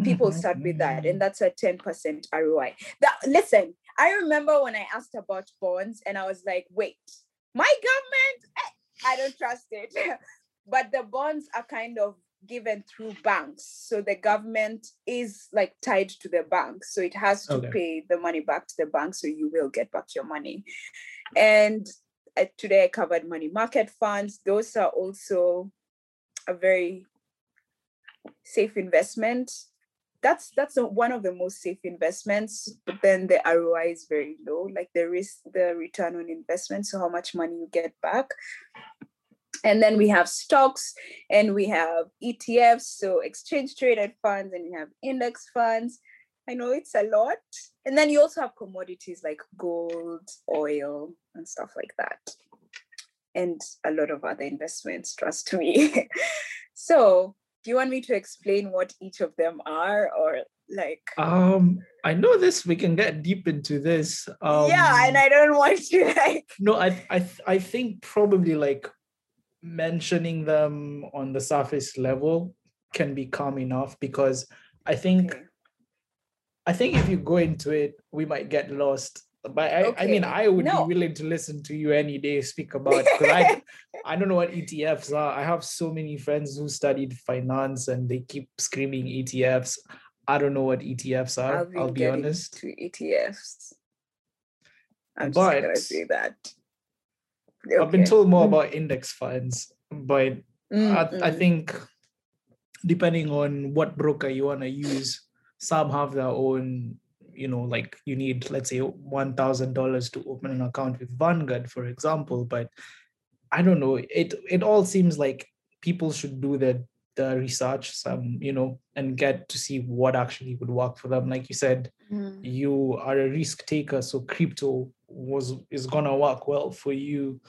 people start with that and that's a 10% roi that listen i remember when i asked about bonds and i was like wait my government eh, i don't trust it. But the bonds are kind of given through banks. So the government is like tied to the bank. So it has to Okay. pay the money back to the bank so you will get back your money. And uh, today i covered money market funds. Those are also a very safe investment that's that's a, one of the most safe investments but then the roi is very low like the risk the return on investment so how much money you get back. And then we have stocks and we have etfs so exchange traded funds and we have index funds. I know it's a lot. And then you also have commodities like gold oil and stuff like that and a lot of other investments trust me. So do you want me to explain what each of them are or like Um, I know this. We can get deep into this. Um, yeah and i don't want to like no, I, I, I think probably like mentioning them on the surface level can be calm enough because I think, Okay. I think if you go into it, we might get lost. But I, I mean, I would No. be willing to listen to you any day speak about because I, I don't know what ETFs are. I have so many friends who studied finance and they keep screaming ETFs. I don't know what ETFs are. I'll, been be honest. to etfs i'm just gonna But- say that I've been told more Mm. about index funds, but Mm, I, I mm. think depending on what broker you want to use, some have their own, you know, like you need, let's say, one thousand dollars to open an account with Vanguard, for example. But I don't know. It it all seems like people should do the the research, some, you know, and get to see what actually would work for them. Like you said, Mm. you are a risk taker so crypto was is gonna work well for you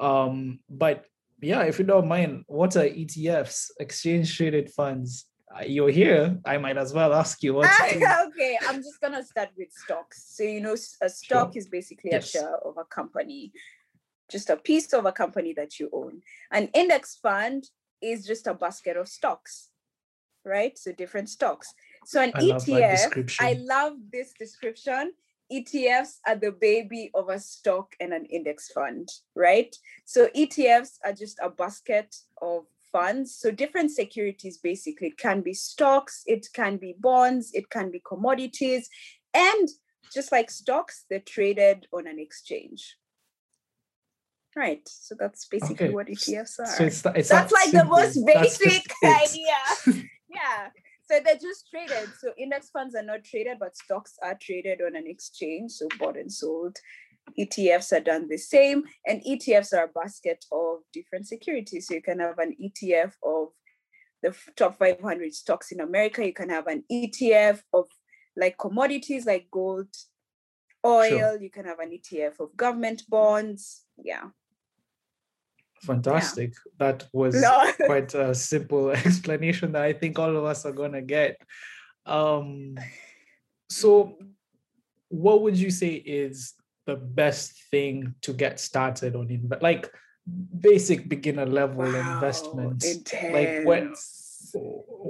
um but yeah if you don't mind what are etfs exchange traded funds Uh, you're here i might as well ask you what ah, okay, I'm just gonna start with stocks. So you know, a stock is basically Yes. a share of a company, just a piece of a company that you own. An index fund is just a basket of stocks, right? So different stocks. So an I ETF. I love this description. ETFs are the baby of a stock and an index fund, right? So ETFs are just a basket of funds. So different securities basically it can be stocks, it can be bonds, it can be commodities, and just like stocks, they're traded on an exchange. Right. So that's basically Okay, what ETFs are. so it's, it's that's that like the most basic idea. yeah. So they're just traded. So index funds are not traded, but stocks are traded on an exchange. So bought and sold. ETFs are done the same. And ETFs are a basket of different securities. So you can have an ETF of the top 500 stocks in America. You can have an ETF of like commodities like gold, oil. You can have an ETF of government bonds. Yeah. fantastic that was No. quite a simple explanation that i think all of us are gonna get um so what would you say is the best thing to get started on inve- like basic beginner level Wow, investments. Like when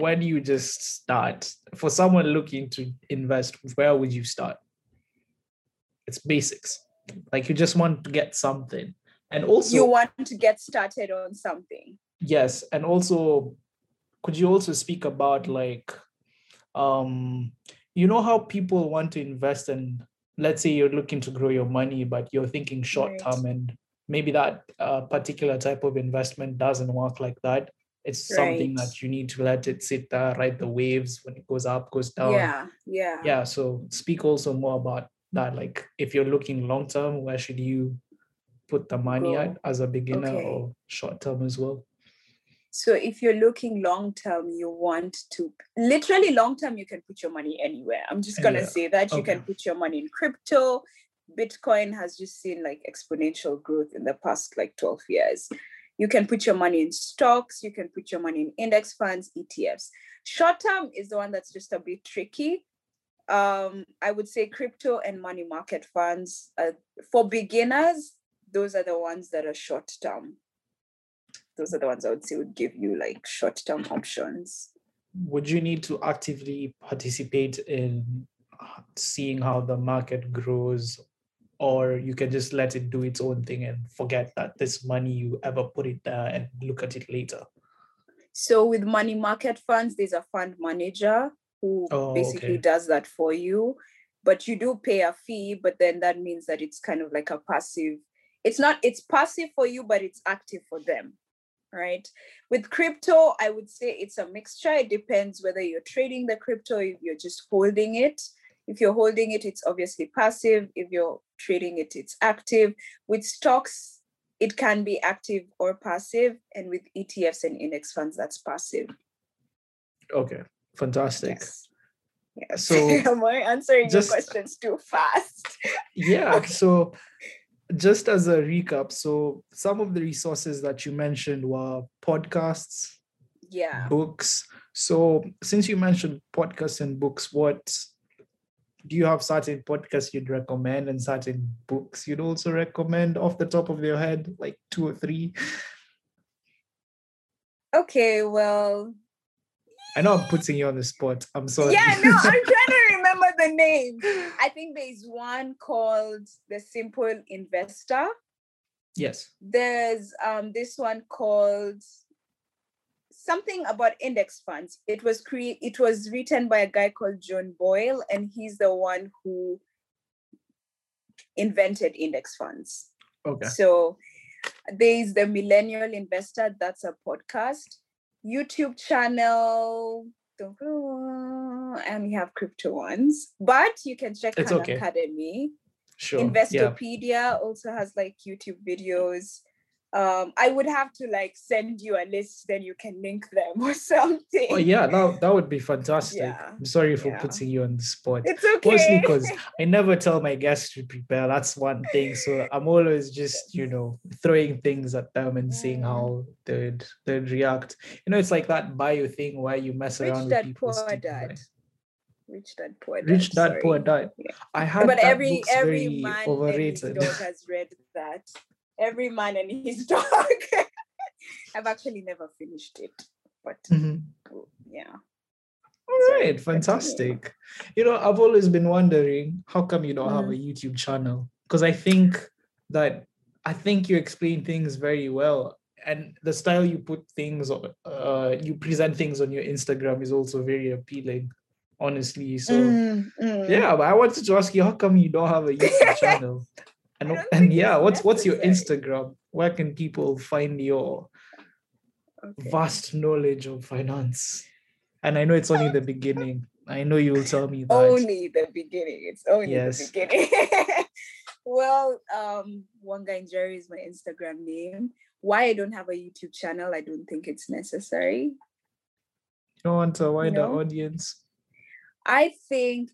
when you just start for someone looking to invest where would you start? It's basics. Like you just want to get something. And also you want to get started on something. yes and also could you also speak about like um you know how people want to invest in let's say you're looking to grow your money but you're thinking short term and maybe that uh, particular type of investment doesn't work like that it's something that you need to let it sit there ride the waves when it goes up goes down yeah, yeah. yeah so speak also more about that like if you're looking long term where should you put the money Go. at as a beginner Okay. or short term as well So if you're looking long term, you want to literally long term, you can put your money anywhere. I'm just gonna Anywhere. say that you can put your money in crypto. Bitcoin has just seen like exponential growth in the past like 12 years. You can put your money in stocks, you can put your money in index funds, ETFs. Short term is the one that's just a bit tricky. Um, I would say crypto and money market funds. Uh, for beginners, those are the ones that are short term. Those are the ones I would say would give you like short term options. would you need to actively participate in uh, seeing how the market grows or you can just let it do its own thing and forget that this money you ever put it there and look at it later So with money market funds, there's a fund manager who Oh, basically okay. does that for you. But you do pay a fee, but then that means that it's kind of like a passive. It's not, it's passive for you, but it's active for them. Right. With crypto, I would say it's a mixture. It depends whether you're trading the crypto, if you're just holding it. If you're holding it, it's obviously passive. If you're trading it, it's active. With stocks, it can be active or passive. And with ETFs and index funds, that's passive. okay fantastic Yes. Yes. So, am I answering just- your questions too fast? yeah so just as a recap so some of the resources that you mentioned were podcasts Yeah. books. So since you mentioned podcasts and books what do you have certain podcasts you'd recommend and certain books you'd also recommend off the top of your head like two or three? Okay, well, i know i'm putting you on the spot. I'm sorry. Yeah, no, I'm trying to remember the name. I think there's one called The Simple Investor. yes There's um this one called something about index funds. It was cre- it was written by a guy called John Bogle, and he's the one who invented index funds. okay So there's the Millennial Investor, that's a podcast. YouTube channel. I we have crypto ones, but you can check It's Khan okay. Academy. sure yeah Investopedia also has like YouTube videos. Um, I would have to like send you a list, then you can link them or something. oh yeah that, that would be fantastic Yeah, i'm sorry for yeah. putting you on the spot It's okay. mostly because I never tell my guests to prepare. That's one thing. So I'm always just, you know, throwing things at them and seeing Mm. how they'd they'd react. You know, it's like that bio thing where you mess Rich around with people's Poor Dad. right? Rich Dad Poor Dad. Rich Dad Poor. Dad. Yeah. I had but that every every very man overrated. dog has read that. Every man and his dog. I've actually never finished it, but Mhm. yeah. All right, fantastic. You know, I've always been wondering how come you don't have a Mm. YouTube channel? Because I think that I think you explain things very well, and the style you put things on, uh, you present things on your Instagram is also very appealing. Honestly, so Mm, mm. yeah, but I wanted to ask you how come you don't have a YouTube channel? And, and yeah, what's what's your. Instagram? Where can people find your Okay. vast knowledge of finance? And I know it's only the beginning. I know you will tell me that. Only the beginning. It's only Yes. the beginning. well, um, Wanga Njeru is my Instagram name. Why I don't have a YouTube channel, I don't think it's necessary. You don't want a wider know? audience. I think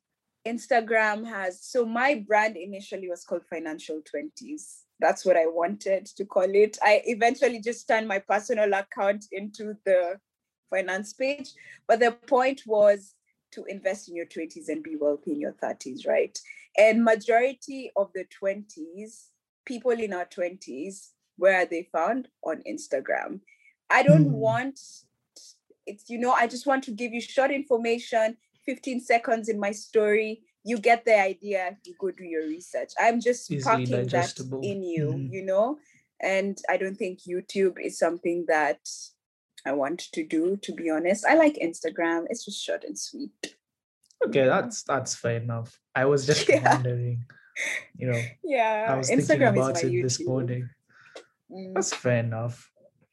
Instagram has so my brand initially was called Financial 20s. That's what I wanted to call it. I eventually just turned my personal account into the finance page. But the point was to invest in your 20s and be wealthy in your 30s, right? And majority of the 20s, people in our 20s, where are they found? On Instagram. I don't Hmm. want it's you know, I just want to give you short information 15 seconds in my story you get the idea you go do your research i'm just Easily parking that in you Mhm. you know and i don't think youtube is something that i want to do to be honest i like instagram it's just short and sweet Okay, Yeah. that's that's fair enough. I was just Yeah. wondering, you know, yeah I was thinking instagram about is my it this YouTube. morning. Mm, That's fair enough.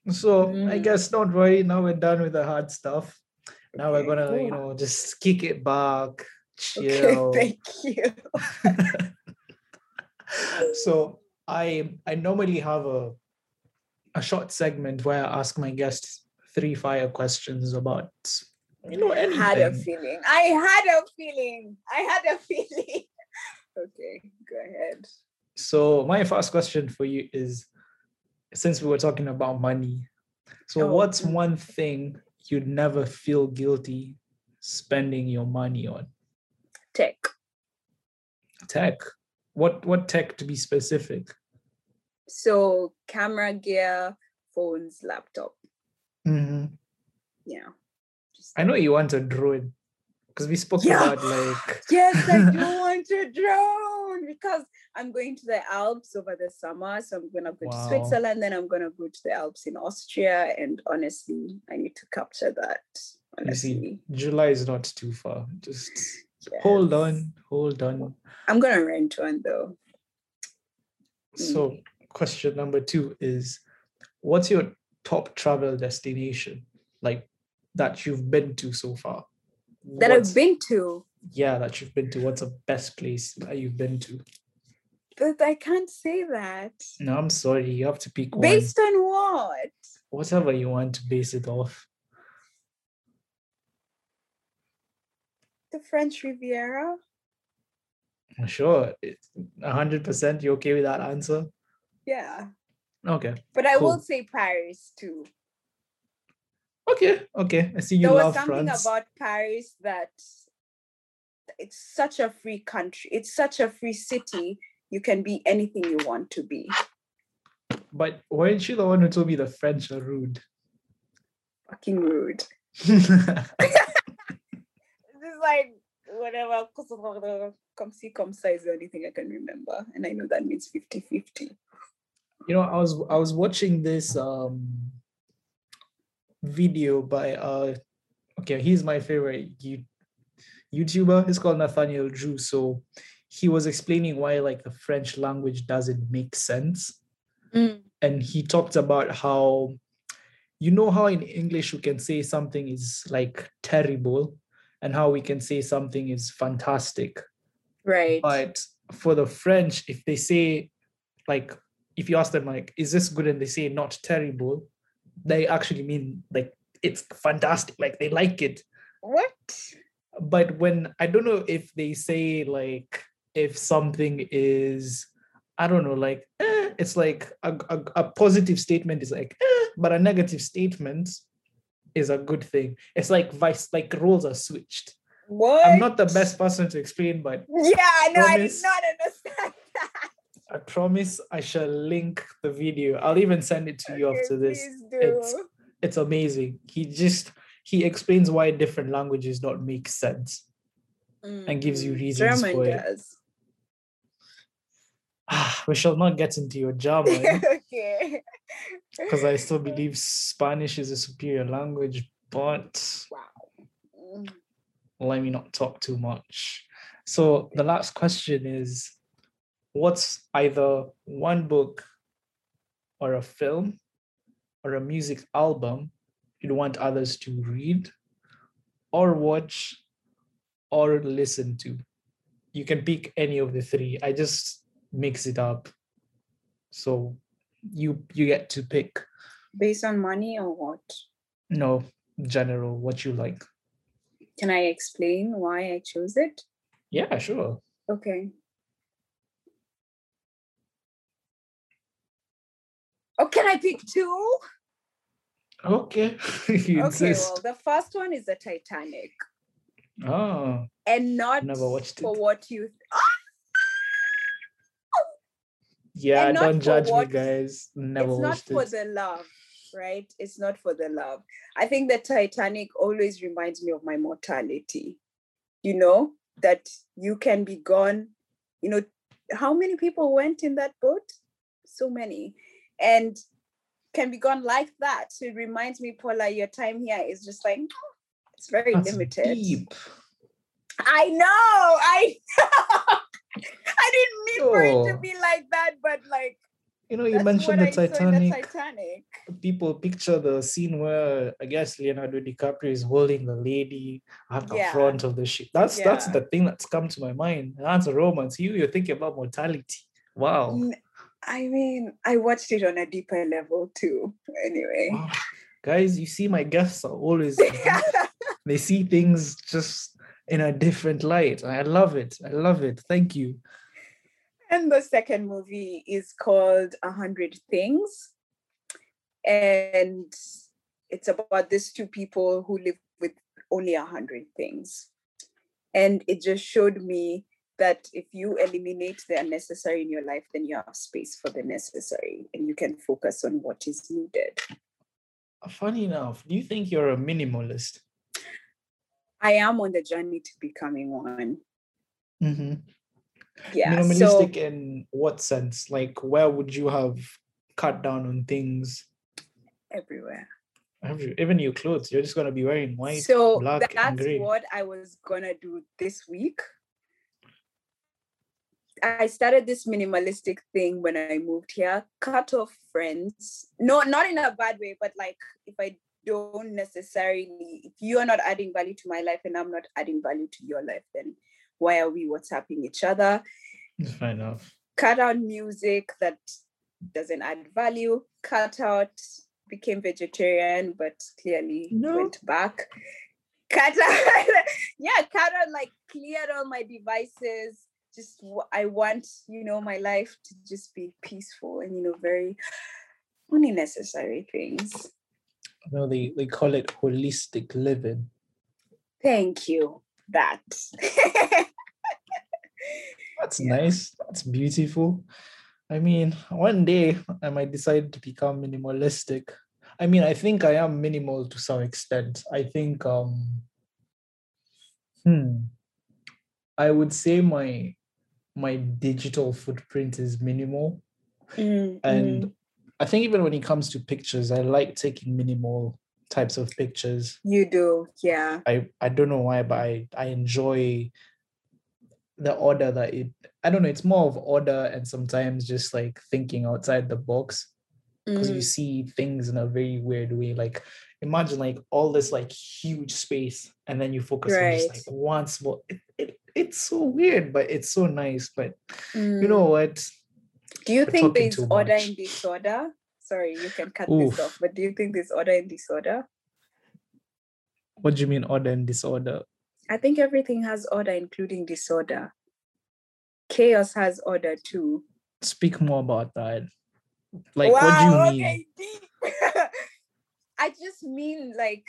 So I Mm. guess don't worry. Now we're done with the hard stuff. Now we're gonna, you know, just kick it back, chill. okay thank you. So I I normally have a a short segment where I ask my guests three fire questions about you know I had a anything. feeling. I had a feeling. I had a feeling. Okay go ahead. So my first question for you is since we were talking about money, so Oh, what's one thing you'd never feel guilty spending your money on? tech Tech. What what tech to be specific? So camera gear, phones, laptop. Mhm. Yeah. I know you want a drone because we spoke Yeah. about like Yes, I do want a drone because I'm going to the Alps over the summer. So I'm gonna go Wow. to Switzerland, then I'm gonna go to the Alps in Austria. And honestly, I need to capture that. you see Honestly. July is not too far. Just Yes. hold on, hold on. I'm gonna rent one though. So mm. question number two is what's your top travel destination like that you've been to so far? That What's- I've been to. yeah, that you've been to. What's the best place that you've been to? But I can't say that. No, I'm sorry, you have to pick one. Based on what? Whatever you want to base it off. The French Riviera? Sure, it's hundred percent. You okay with that answer? Yeah. Okay, But I will say Paris too. Okay, okay. I see you there was something France. about Paris that it's such a free country. It's such a free city. You can be anything you want to be. but weren't you the one who told me the French are rude? Fucking rude. This is like whatever. Come see, come size is the only thing I can remember. And I know that means 50 50. you know i was i was watching this um video by uh okay he's my favorite you, youtuber. He's called nathaniel drew. So he was explaining why like the french language doesn't make sense. And he talked about how you know how in english we can say something is like terrible and how we can say something is fantastic. Right. but for the French, if they say, like, if you ask them, like, is this good? And they say not terrible, they actually mean like it's fantastic, like they like it. what? But when I don't know if they say, like, if something is, I don't know, like, eh, it's like a, a, a positive statement is like, eh, but a negative statement is a good thing. It's like vice, like roles are switched. What? I'm not the best person to explain, but Yeah, no, I did not understand that. I promise I shall link the video. I'll even send it to you Okay, after this. please It's it's amazing. He just he explains why different languages don't make sense and gives you Mhm. reasons German for it. does. Ah, we shall not get into your German okay. because I still believe Spanish is a superior language, but Mm. let me not talk too much. So the last question is what's either one book or a film or a music album you'd want others to read or watch or listen to? You can pick any of the three. I just mix it up. So you you get to pick Based on money or what? no general what you like. Can I explain why I chose it? Yeah, sure. Okay. Oh, can I pick two? Okay. Okay, insist. well, the first one is the Titanic. Oh, And not Never watched for it. what you yeah, And not don't judge what- me, guys. Never watched it. it's not watched for the love, right? It's not for the love. I think the Titanic always reminds me of my mortality. You know, that you can be gone. You know, how many people went in that boat? So many. And can be gone like that. So it reminds me, Paula, your time here is just like it's very That's limited. deep. I know, I I didn't mean for it to Oh. be like that, but like You know, you mentioned the in the Titanic. Titanic. People picture the scene where I guess Leonardo DiCaprio is holding the lady at the Yeah. front of the ship. That's that's the thing that's come to my mind. That's a romance. You you're thinking about mortality. Wow. I mean, I watched it on a deeper level too. Anyway. Wow. Guys, you see, my guests are always they see things just in a different light. I love it. I love it. Thank you. and the second movie is called A Hundred Things. And it's about these two people who live with only a hundred things. And it just showed me that if you eliminate the unnecessary in your life, then you have space for the necessary and you can focus on what is needed. Funny enough, do you think you're a minimalist? I am on the journey to becoming one. Mm-hmm. Yeah. Minimalistic So in what sense? Like, where would you have cut down on things? everywhere. Every, even your clothes, you're just gonna be wearing white, so black, and that's gray. what I was gonna do this week. I started this minimalistic thing when I moved here. Cut off friends. No, not in a bad way, but like if I don't necessarily, if you are not adding value to my life and I'm not adding value to your life, then why are we WhatsApping each other? It's Fair enough. cut out music that doesn't add value, cut out, became vegetarian, but clearly No. went back. Cut out, yeah, cut out, like cleared all my devices. Just I want, you know, my life to just be peaceful and you know, very only necessary things. No, they, they call it holistic living. Thank you. That. That's Yeah. nice. That's beautiful. I mean, one day I might decide to become minimalistic. I mean, I think I am minimal to some extent. I think um hmm I would say my my digital footprint is minimal. Mm, And mm. I think even when it comes to pictures, I like taking minimal types of pictures. you do, yeah. I I don't know why, but I I enjoy the order that it. I don't know. It's more of order and sometimes just like thinking outside the box because you Mm, see things in a very weird way. Like imagine like all this like huge space, and then you focus on just like one small. It, it, it's so weird, but it's so nice. But you mm. know what? Do you We're think there's order much. in disorder? Sorry, you can cut Oof. this off, but do you think there's order in disorder? What do you mean order and disorder? I think everything has order, including disorder. Chaos has order too. Speak more about that. Like, what do you mean? okay. I just mean like,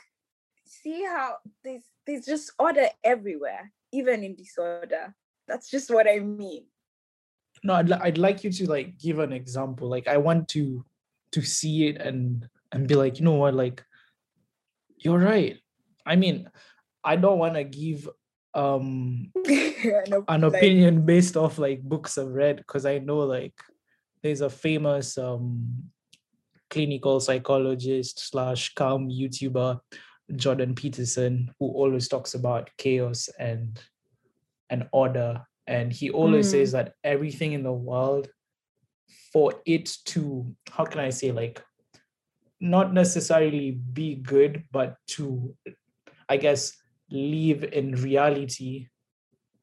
see how there's there's just order everywhere, even in disorder. That's just what I mean. no I'd, li- I'd like you to like give an example like i want to to see it and and be like you know what like you're right i mean i don't want to give um An op- an like, opinion based off like books i've read because i know like there's a famous um clinical psychologist slash calm youtuber jordan peterson who always talks about chaos and and order and he always Mm. says that everything in the world for it to how can i say like not necessarily be good but to i guess live in reality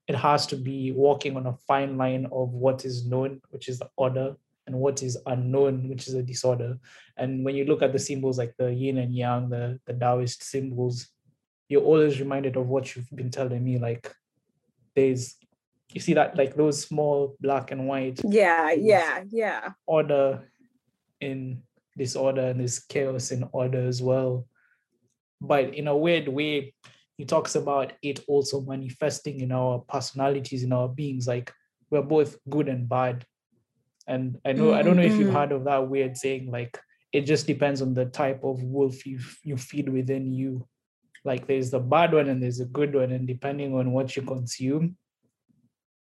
it has to be walking on a fine line of what is known which is the order and what is unknown which is a disorder and when you look at the symbols like the yin and yang the the taoist symbols you're always reminded of what you've been telling me like there's you see that like those small black and white yeah, yeah, yeah. order in disorder and there's chaos in order as well. But in a weird way, he talks about it also manifesting in our personalities, in our beings. Like we're both good and bad. And I know I don't know if you've Mm, mm. heard of that weird saying, like it just depends on the type of wolf you you feed within you. Like there's the bad one and there's a good one, and depending on what you consume,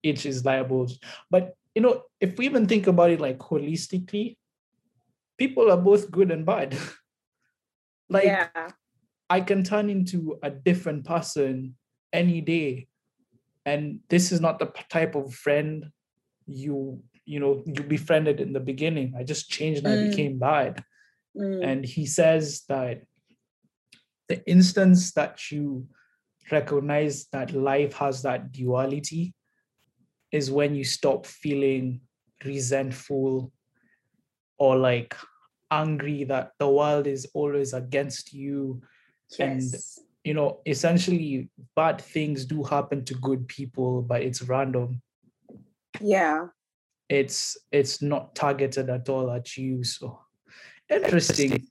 each is liable. But you know, if we even think about it like holistically, people are both good and bad. like yeah. I can turn into a different person any day. And this is not the type of friend you you know you befriended in the beginning. I just changed and I Mm. became bad. Mm, And he says that the instance that you recognize that life has that duality is when you stop feeling resentful or like angry that the world is always against you yes. and you know essentially bad things do happen to good people but it's random Yeah. It's it's not targeted at all at you so interesting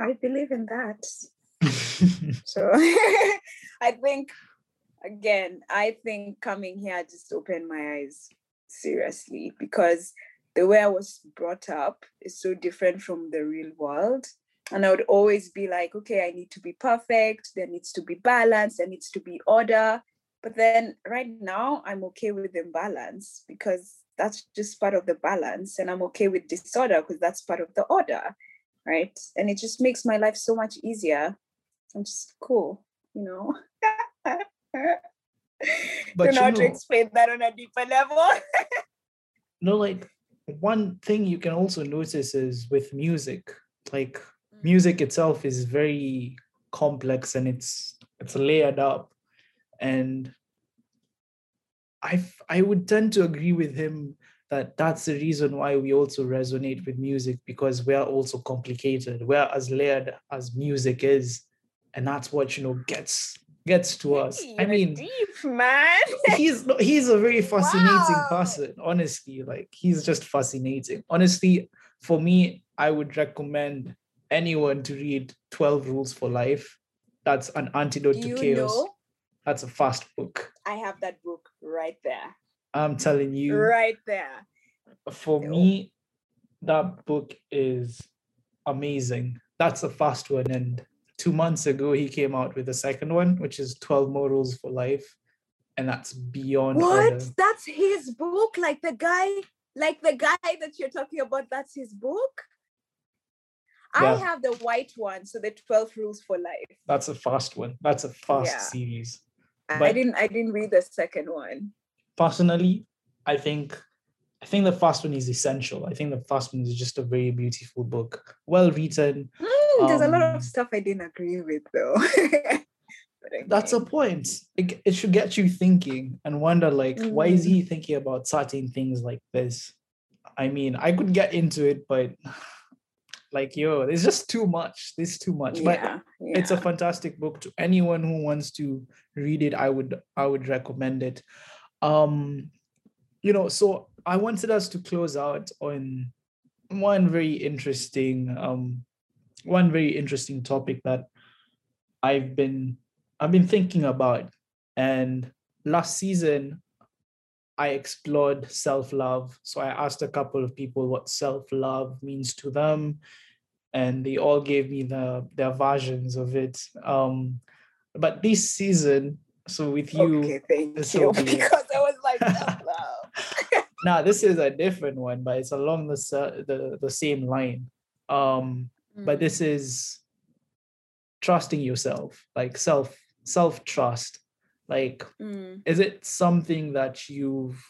I believe in that. So I think again, I think coming here just opened my eyes seriously because the way I was brought up is so different from the real world. and I would always be like, okay, I need to be perfect. There needs to be balance. There needs to be order. But then right now, I'm okay with imbalance because that's just part of the balance. And I'm okay with disorder because that's part of the order. Right. And it just makes my life so much easier. I'm just cool, you know. But Don't know how to explain that on a deeper level. no like one thing you can also notice is with music like Mm. music itself is very complex and it's it's layered up and I I would tend to agree with him that that's the reason why we also resonate with music because we're also complicated we're as layered as music is and that's what you know gets gets to us i You're mean deep, man. he's he's a very fascinating Wow. person honestly like he's just fascinating honestly for me i would recommend anyone to read 12 rules for life that's an antidote Do to chaos know? That's a fast book I have that book right there. i'm telling you Right there. for Yeah. me that book is amazing that's a fast one and two months ago he came out with the second one which is 12 more rules for life and that's beyond What? order. That's his book? Like the guy, like the guy that you're talking about, that's his book? I have the white one, so the 12 rules for life. That's a fast one. That's a fast Yeah. series. I- I didn't I didn't read the second one. Personally, I think I think the first one is essential. I think the first one is just a very beautiful book, well written. Mm, there's a lot Um, of stuff I didn't agree with though. But That's a point. It, it should get you thinking and wonder like, why is Mm. he thinking about certain things like this? I mean, I could get into it, but like, yo, there's just too much. There's too much. But yeah, it's a fantastic book to anyone who wants to read it i would i would recommend it um you know so i wanted us to close out on one very interesting um one very interesting topic that i've been i've been thinking about and last season i explored self-love so i asked a couple of people what self-love means to them and they all gave me the their versions of it. Um, but this season, so with you, okay, thank you. be- Because I was like, self-love. now this is a different one, but it's along the the the same line. Um, but Mm. this is trusting yourself, like self self trust. Like, Mm. is it something that you've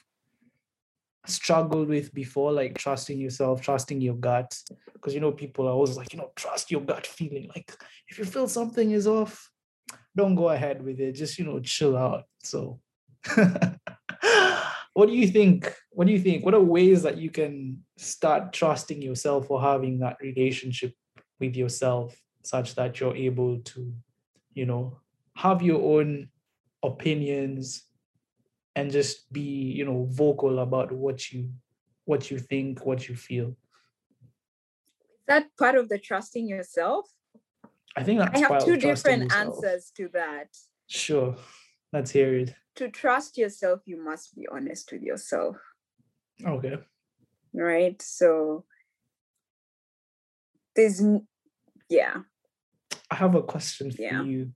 struggled with before, like trusting yourself, trusting your gut? Because you know, people are always like, you know, trust your gut feeling. Like, if you feel something is off, don't go ahead with it. Just you know, chill out. So, what do you think? What do you think? What are ways that you can start trusting yourself or having that relationship with yourself such that you're able to, you know, have your own opinions and just be, you know, vocal about what you what you think, what you feel. Is that part of the trusting yourself? I think that's I have two different answers to that. Sure. Let's hear it. To trust yourself, you must be honest with yourself, Okay. right? So there's, yeah, I have a question for Yeah. you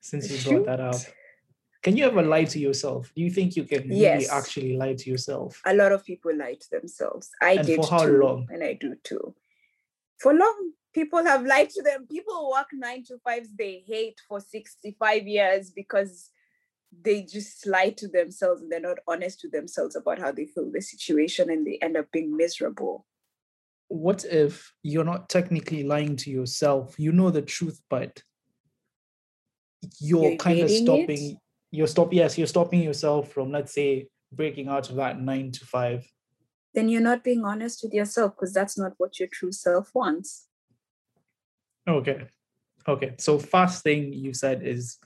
since you brought that up. Can you ever lie to yourself? Do you think you can really actually lie to yourself? a lot of people lie to themselves. I And did for how too, long? and I do too. For long, people have lied to them. People work nine to fives they hate for 65 years because they just lie to themselves and they're not honest to themselves about how they feel the situation and they end up being miserable. What if you're not technically lying to yourself? You know the truth, but you're You're kind of stopping. it? You're stop yes, you're stopping yourself from let's say breaking out of that nine to five. Then you're not being honest with yourself because that's not what your true self wants. Okay. Okay. So first thing you said is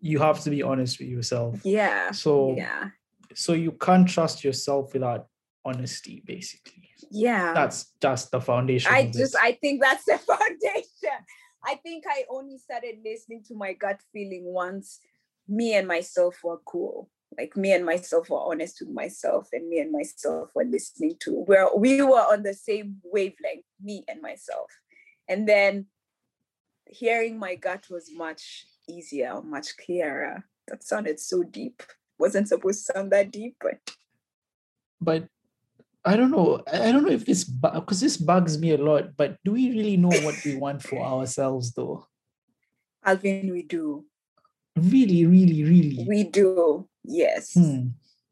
you have to be honest with yourself. Yeah. So Yeah. so you can't trust yourself without honesty, basically. Yeah. That's that's the foundation. I just. I think that's the foundation. I think I only started listening to my gut feeling once me and myself were cool. Like me and myself were honest with myself, and me and myself were listening to where we were on the same wavelength, me and myself. And then hearing my gut was much easier, much clearer. That sounded so deep. Wasn't supposed to sound that deep, but but I don't know. I don't know if this because this bugs me a lot. But do we really know what we want for ourselves, though? Alvin, we do. Really, really, really. We do. Yes. Hmm.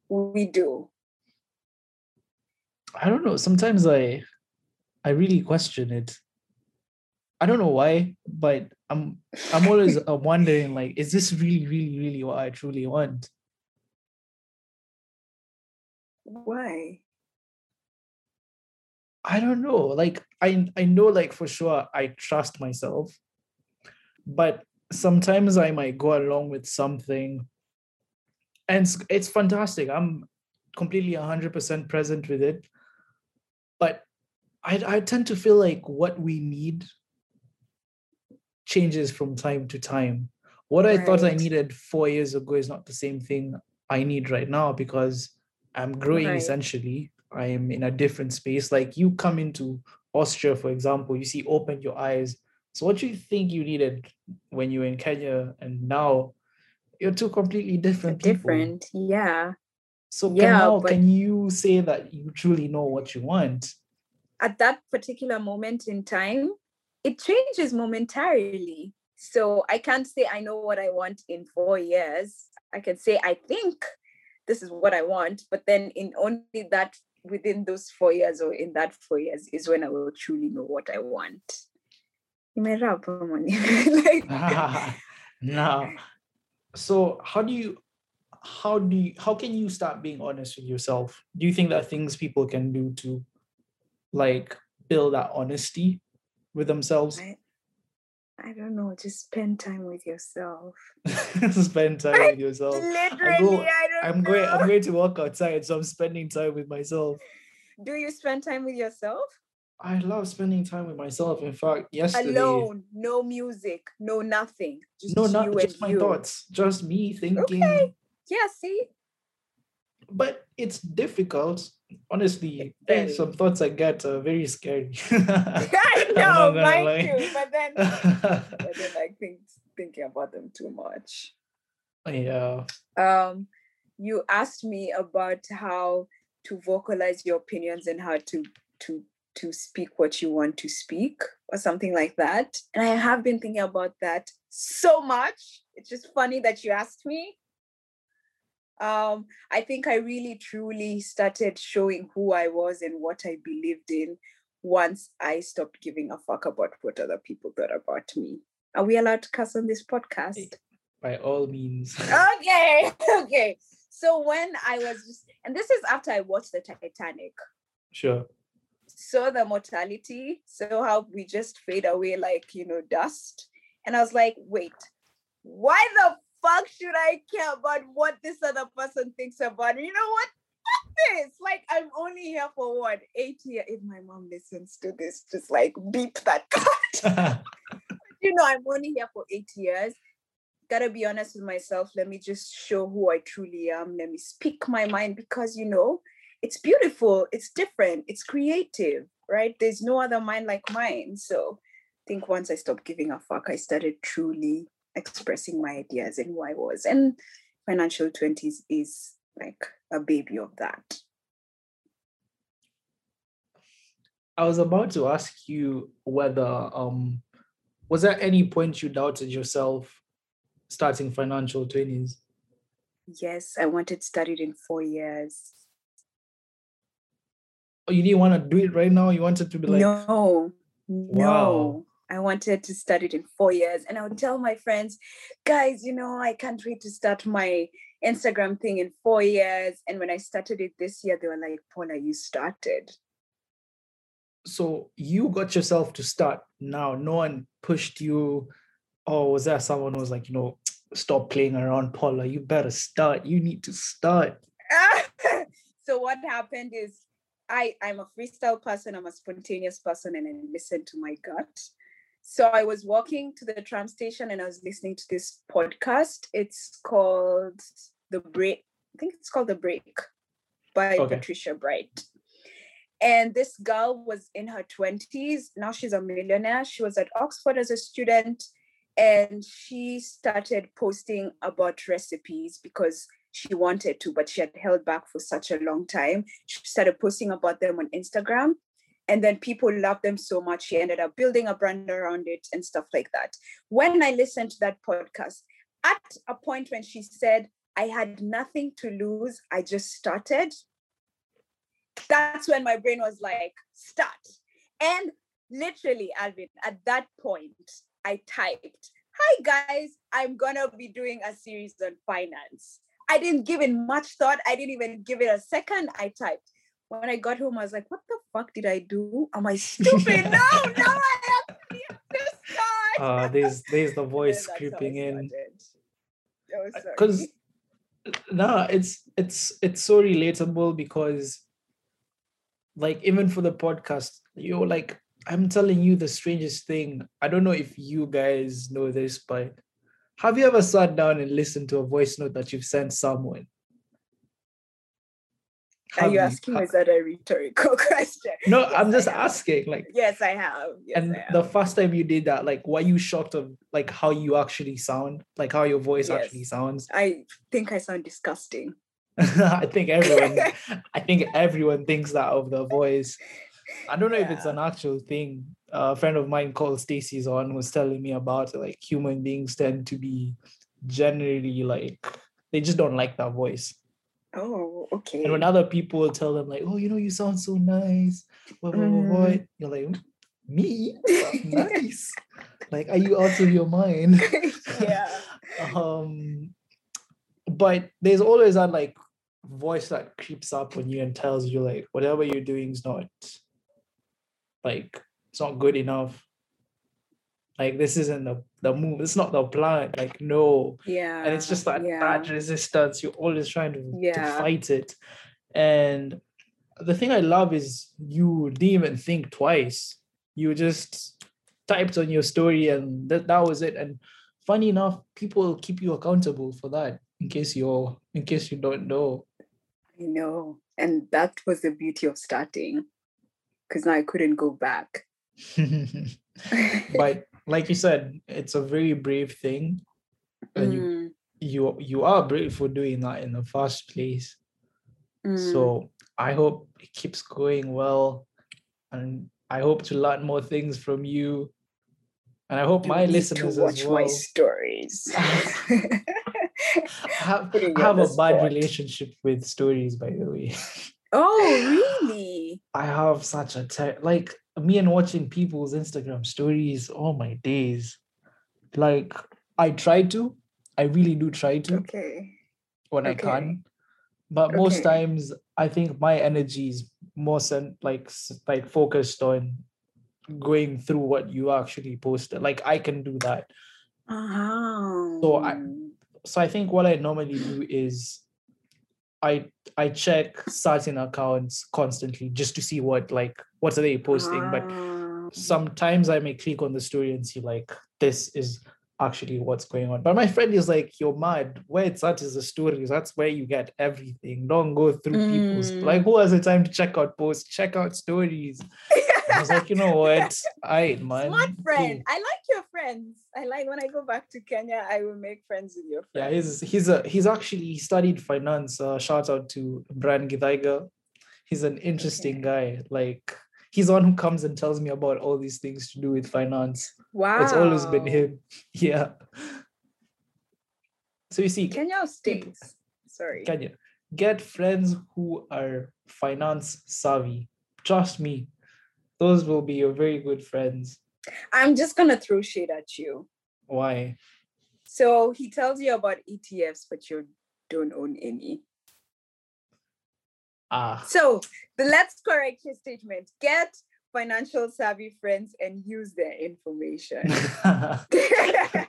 We do. I don't know. Sometimes I, I really question it. I don't know why, but I'm I'm always uh, wondering like, is this really, really, really what I truly want? Why? I don't know. Like I I know like for sure I trust myself, but sometimes I might go along with something, and it's, it's fantastic. I'm completely hundred percent present with it, but I I tend to feel like what we need changes from time to time. What I thought I needed four years ago is not the same thing I need right now because I'm growing Right. essentially. I am in a different space. Like you come into Austria, for example, you see open your eyes. So what do you think you needed when you were in Kenya and now you're two completely different people. Different. Yeah. So can Yeah, now can you say that you truly know what you want? At that particular moment in time, it changes momentarily. So I can't say I know what I want in four years. I can say I think this is what I want, but then in only that within those four years or in that four years is when I will truly know what I want. Nimerapa, money. like, now so how do you how do you how can you start being honest with yourself do you think that things people can do to like build that honesty with themselves I, I don't know, just spend time with yourself. spend time with yourself Literally, I don't i'm know. going i'm going to walk outside so i'm spending time with myself Do you spend time with yourself? I love spending time with myself in fact yesterday Alone, no music, no nothing. Just no not just my you. thoughts just me thinking Okay. Yeah, see? but it's difficult. Honestly, eh, some thoughts I get are very scary. I know, mine lie. too. But then but then I think thinking about them too much. yeah, Um, you asked me about how to vocalize your opinions and how to to to speak what you want to speak or something like that. And I have been thinking about that so much. It's just funny that you asked me. Um, I think I really truly started showing who I was and what I believed in once I stopped giving a fuck about what other people thought about me. Are we allowed to cuss on this podcast? by all means. okay okay so when i was just and this is after i watched the titanic sure. Saw the mortality so how we just fade away like you know dust and i was like wait why the fuck should i care about what this other person thinks about you know what Fuck this like i'm only here for what eight years if my mom listens to this just like beep that cut you know, I'm only here for eight years. Gotta be honest with myself. Let me just show who I truly am. Let me speak my mind because, you know, it's beautiful, it's different, it's creative, right? There's no other mind like mine. So I think once I stopped giving a fuck, I started truly expressing my ideas and who I was. And financial 20s is like a baby of that. I was about to ask you whether um was there any point you doubted yourself starting financial twenties? Yes, I wanted studied in four years. Oh, you didn't want to do it right now. You wanted to be like, no, Wow. no. I wanted to start it in four years. And I would tell my friends, guys, you know, I can't wait to start my Instagram thing in four years. And when I started it this year, they were like, Paula, you started. so you got yourself to start now. No one pushed you, or was there someone who was like, you know, stop playing around, Paula? You better start. You need to start. so what happened is I, I'm a freestyle person, I'm a spontaneous person, and I listen to my gut. So I was walking to the tram station and I was listening to this podcast. It's called The Break. I think it's called The Break by Okay. Patricia Bright. And this girl was in her 20s. Now she's a millionaire. She was at Oxford as a student and she started posting about recipes because she wanted to, but she had held back for such a long time. She started posting about them on Instagram. And then people loved them so much. She ended up building a brand around it and stuff like that. When I listened to that podcast, at a point when she said, I had nothing to lose, I just started. That's when my brain was like, start. And literally, Alvin, at that point, I typed, Hi guys, I'm gonna be doing a series on finance. I didn't give it much thought. I didn't even give it a second. I typed. When I got home, I was like, what the fuck did I do? Am I stupid? no, no, I have to start. Uh, there's there's the voice how creeping in. Oh, because nah it's it's it's so relatable because like even for the podcast you're like i'm telling you the strangest thing i don't know if you guys know this but have you ever sat down and listened to a voice note that you've sent someone Are Have you asking me? Ha- Is that a rhetorical question? no Yes, i'm just asking like Yes, I have. Yes, and I have. the first time you did that like were you shocked of like how you actually sound like how your voice Yes. actually sounds I think I sound disgusting. I think everyone I think everyone thinks that of the voice. I don't know if it's an actual thing. A friend of mine called Stacy's on was telling me about like human beings tend to be generally like they just don't like that voice. Oh, okay. And when other people tell them like, oh, you know, you sound so nice, what, what, what, what," Mm. you're like, me? nice. like, are you out of your mind? yeah. um but there's always that like voice that creeps up on you and tells you like whatever you're doing is not like it's not good enough like this isn't the the move it's not the plan like no Yeah. and it's just that yeah. that resistance you're always trying to, to fight it and the thing i love is you didn't even think twice you just typed on your story and that, that was it and funny enough people keep you accountable for that in case you're in case you don't know I know. And that was the beauty of starting. Because now I couldn't go back. but like you said it's a very brave thing and you Mm, you you are brave for doing that in the first place mm. So I hope it keeps going well, and I hope to learn more things from you. And I hope You my listeners to watch as well. my stories. I have, I have a bad spot. relationship with stories, by the way. oh, really? I have such a ter- like me and watching people's Instagram stories. Oh my days! Like I try to, I really do try to. Okay. when I can. But most times, I think my energy is more sen- like like focused on going through what you actually posted. Like I can do that. Uh-huh. So I- So I think what I normally do is I I check certain accounts constantly just to see what like what are they posting. But Ah. sometimes I may click on the story and see like this is actually what's going on. But my friend is like, you're mad. Where it's at is the stories. That's where you get everything. Don't go through people's Mm. like who has the time to check out posts, check out stories. I was like, you know what? I man. Smart friend. cool." I like your friends. I like when I go back to Kenya, I will make friends with your friends. Yeah, he's he's a he's actually he studied finance. Uh, shout out to Brian Githaiga. He's an interesting guy. Like he's the one who comes and tells me about all these things to do with finance. wow. It's always been him. Yeah. So you see, Kenya States? Sorry. Kenya, get friends who are finance savvy. Trust me, those will be your very good friends. I'm just gonna throw shade at you. Why? So he tells you about ETFs, but you don't own any. Ah, So the let's correct his statement. Get financial savvy friends and use their information.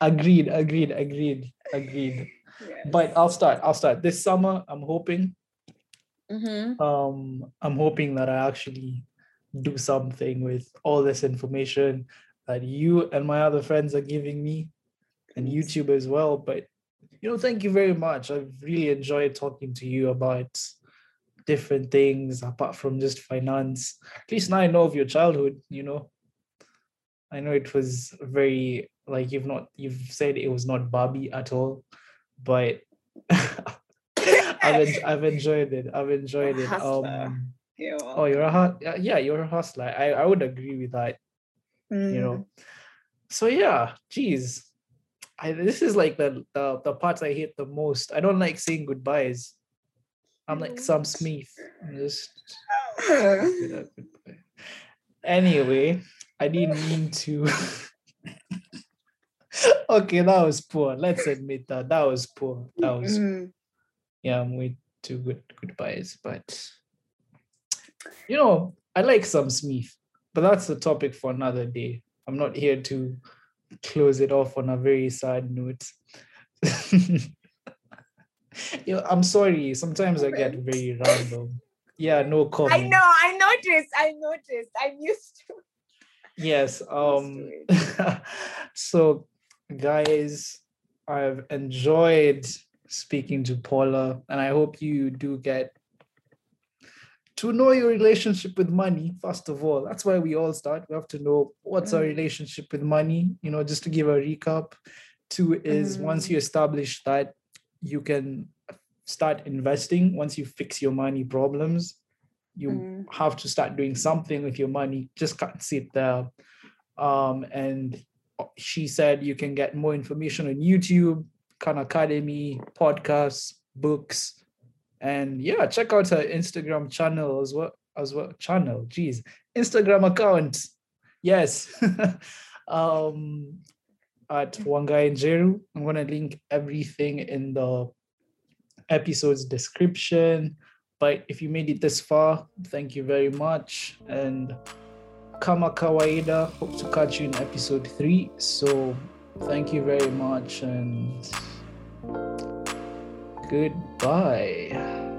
agreed, agreed, agreed, agreed. Yes. But I'll start. I'll start this summer. I'm hoping. Mhm. Um, I'm hoping that I actually do something with all this information that you and my other friends are giving me, and YouTube as well. But you know, thank you very much. I've really enjoyed talking to you about different things apart from just finance. At least now I know of your childhood, you know. I know it was very like you've not you've said it was not Barbie at all, but I've I've enjoyed it. I've enjoyed it. Um Yeah. oh you're a hu- yeah, yeah, you're a hustler. I, I would agree with that, you know. So yeah, geez. I this is like the the the part I hate the most. I don't like saying goodbyes. I'm like Sam Smith. I'm just Mm. goodbye. Anyway, I didn't mean to. okay, that was poor. Let's admit that that was poor. That was Mm. Yeah, I'm way too good goodbyes. But you know, I like Sam Smith, but that's a topic for another day. I'm not here to close it off on a very sad note. you know, I'm sorry. Sometimes I get very random. Yeah, no comment. I know, I noticed, I noticed. I'm used to Yes. Um. so, guys, I've enjoyed speaking to Paula, and I hope you do get to know your relationship with money. First of all, that's why we all start. We have to know what's our Mm. relationship with money. You know, just to give a recap. Two is once you establish that, you can start investing. Once you fix your money problems, you Mm. have to start doing something with your money. Just can't sit there. Um, and she said you can get more information on YouTube, Khan Academy, podcasts, books, and yeah, check out her Instagram channel as well. As well, channel, geez, Instagram account. Yes. um at Wangai Njeru. I'm gonna link everything in the episode's description. But if you made it this far, thank you very much. And kama kawaida, hope to catch you in episode three. So thank you very much and goodbye.